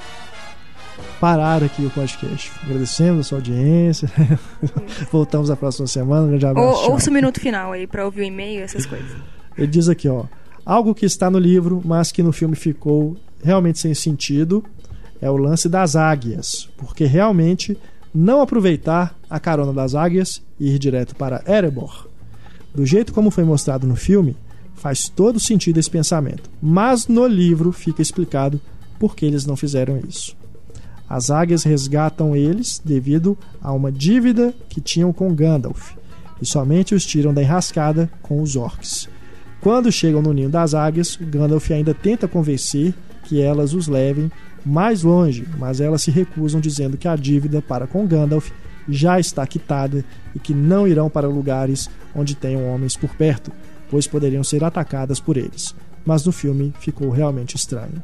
parar aqui o podcast. Agradecendo a sua audiência. Voltamos na próxima semana. Um grande abraço. Ou, ouça o minuto final aí pra ouvir o e-mail, essas coisas. Ele diz aqui, ó. Algo que está no livro, mas que no filme ficou realmente sem sentido, é o lance das águias. Porque realmente não aproveitar a carona das águias e ir direto para Erebor. Do jeito como foi mostrado no filme, faz todo sentido esse pensamento. Mas no livro fica explicado por que eles não fizeram isso. As águias resgatam eles devido a uma dívida que tinham com Gandalf e somente os tiram da enrascada com os orcs. Quando chegam no ninho das águias, Gandalf ainda tenta convencer que elas os levem mais longe, mas elas se recusam dizendo que a dívida para com Gandalf já está quitada e que não irão para lugares onde tenham homens por perto, pois poderiam ser atacadas por eles. Mas no filme ficou realmente estranho.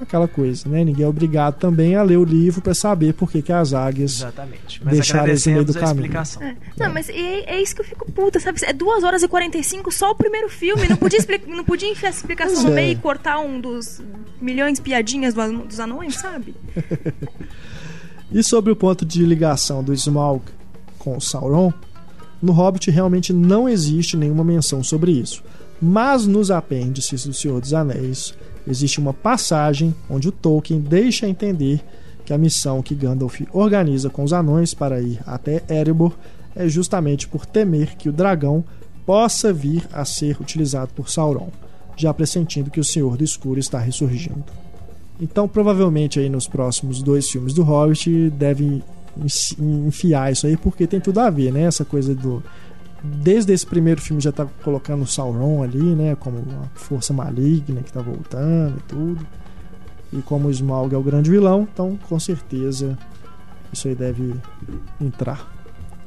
Aquela coisa, né? Ninguém é obrigado também a ler o livro para saber por que, que as águias Exatamente. Mas Deixaram no meio do caminho. explicação. É. Não, mas é, é isso que eu fico puta, sabe? É 2 horas e 45 só o primeiro filme. Não podia, não podia enfiar essa explicação Pois no é. meio e cortar um dos milhões de piadinhas dos anões, sabe? E sobre o ponto de ligação do Smaug com Sauron, no Hobbit realmente não existe nenhuma menção sobre isso. Mas nos apêndices do Senhor dos Anéis existe uma passagem onde o Tolkien deixa entender que a missão que Gandalf organiza com os anões para ir até Erebor é justamente por temer que o dragão possa vir a ser utilizado por Sauron, já pressentindo que o Senhor do Escuro está ressurgindo. Então, provavelmente aí nos próximos dois filmes do Hobbit devem enfiar isso aí, porque tem tudo a ver, né? Essa coisa do. Desde esse primeiro filme já tá colocando o Sauron ali, né? Como uma força maligna que tá voltando e tudo. E como o Smaug é o grande vilão, então com certeza isso aí deve entrar.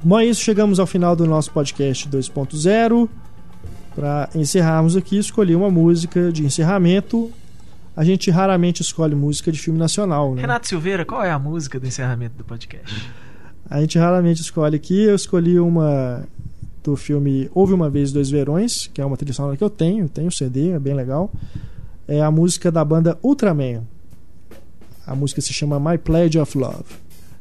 Bom, é isso. Chegamos ao final do nosso podcast 2.0. Para encerrarmos aqui, escolhi uma música de encerramento a gente raramente escolhe música de filme nacional, né? Renato Silveira, qual é a música do encerramento do podcast? A gente raramente escolhe aqui. Eu escolhi uma do filme Houve uma vez dois verões, que é uma trilha sonora que eu tenho, tenho o CD, é bem legal. É a música da banda Ultraman. A música se chama My Pledge of Love.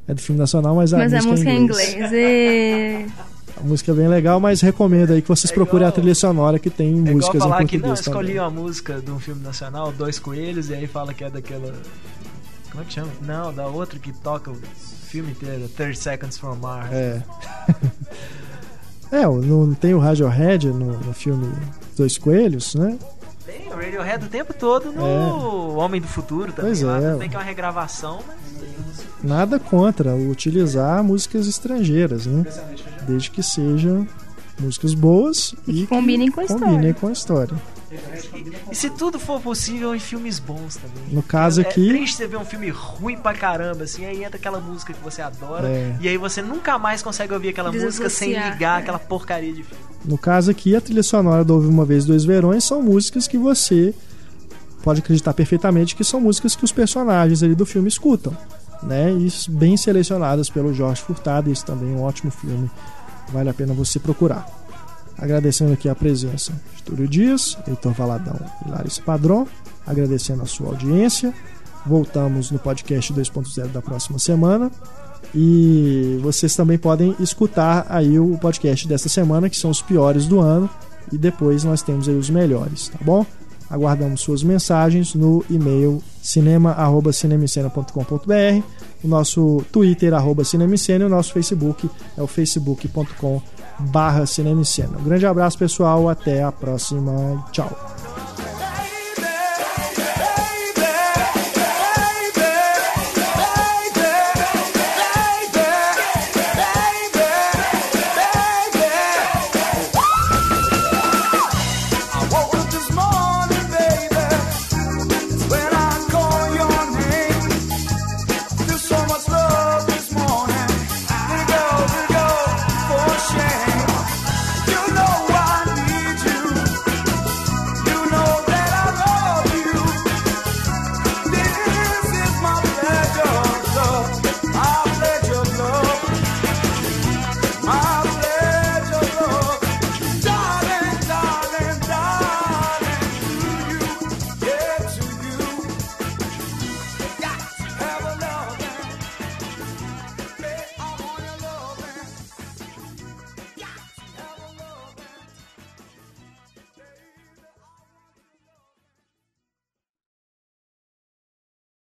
É do filme nacional, mas a Mas a música, música é é em em inglês. inglês. A música é bem legal, mas recomendo aí que vocês É procurem a igual- trilha sonora que tem É igual músicas em falar que português não, escolhi também. uma música de um filme nacional, Dois Coelhos, e aí fala que é daquela. Como é que chama? Não, da outra que toca o filme inteiro, 30 Seconds from Mars. É. é, não tem o Radiohead no, no filme Dois Coelhos, né? Tem o Radiohead o tempo todo no Homem do Futuro também. Pois lá, é. Que é uma regravação, mas. Nada contra utilizar músicas estrangeiras, né? Desde que sejam músicas boas e que combinem com a história. combinem com a história. E se tudo for possível em filmes bons também. No caso é, aqui- É triste você ver um filme ruim pra caramba, assim, aí entra aquela música que você adora, É. e aí você nunca mais consegue ouvir aquela música sem ligar é. aquela porcaria de filme. No caso aqui, a trilha sonora do Houve Uma Vez Dois Verões são músicas que você pode acreditar perfeitamente que são músicas que os personagens ali do filme escutam, né? E bem selecionadas pelo Jorge Furtado, esse também é um ótimo filme, vale a pena você procurar. Agradecendo aqui a presença de Túlio Dias, Heitor Valadão e Larissa Padrão, agradecendo a sua audiência. Voltamos no podcast 2.0 da próxima semana. E vocês também podem escutar aí o podcast desta semana, que são os piores do ano, e depois nós temos aí os melhores, tá bom? Aguardamos suas mensagens no e-mail cinema@cinemicena.com.br, o nosso Twitter arroba cinemicena e o nosso Facebook é o facebook.com. Um grande abraço pessoal, até a próxima, tchau.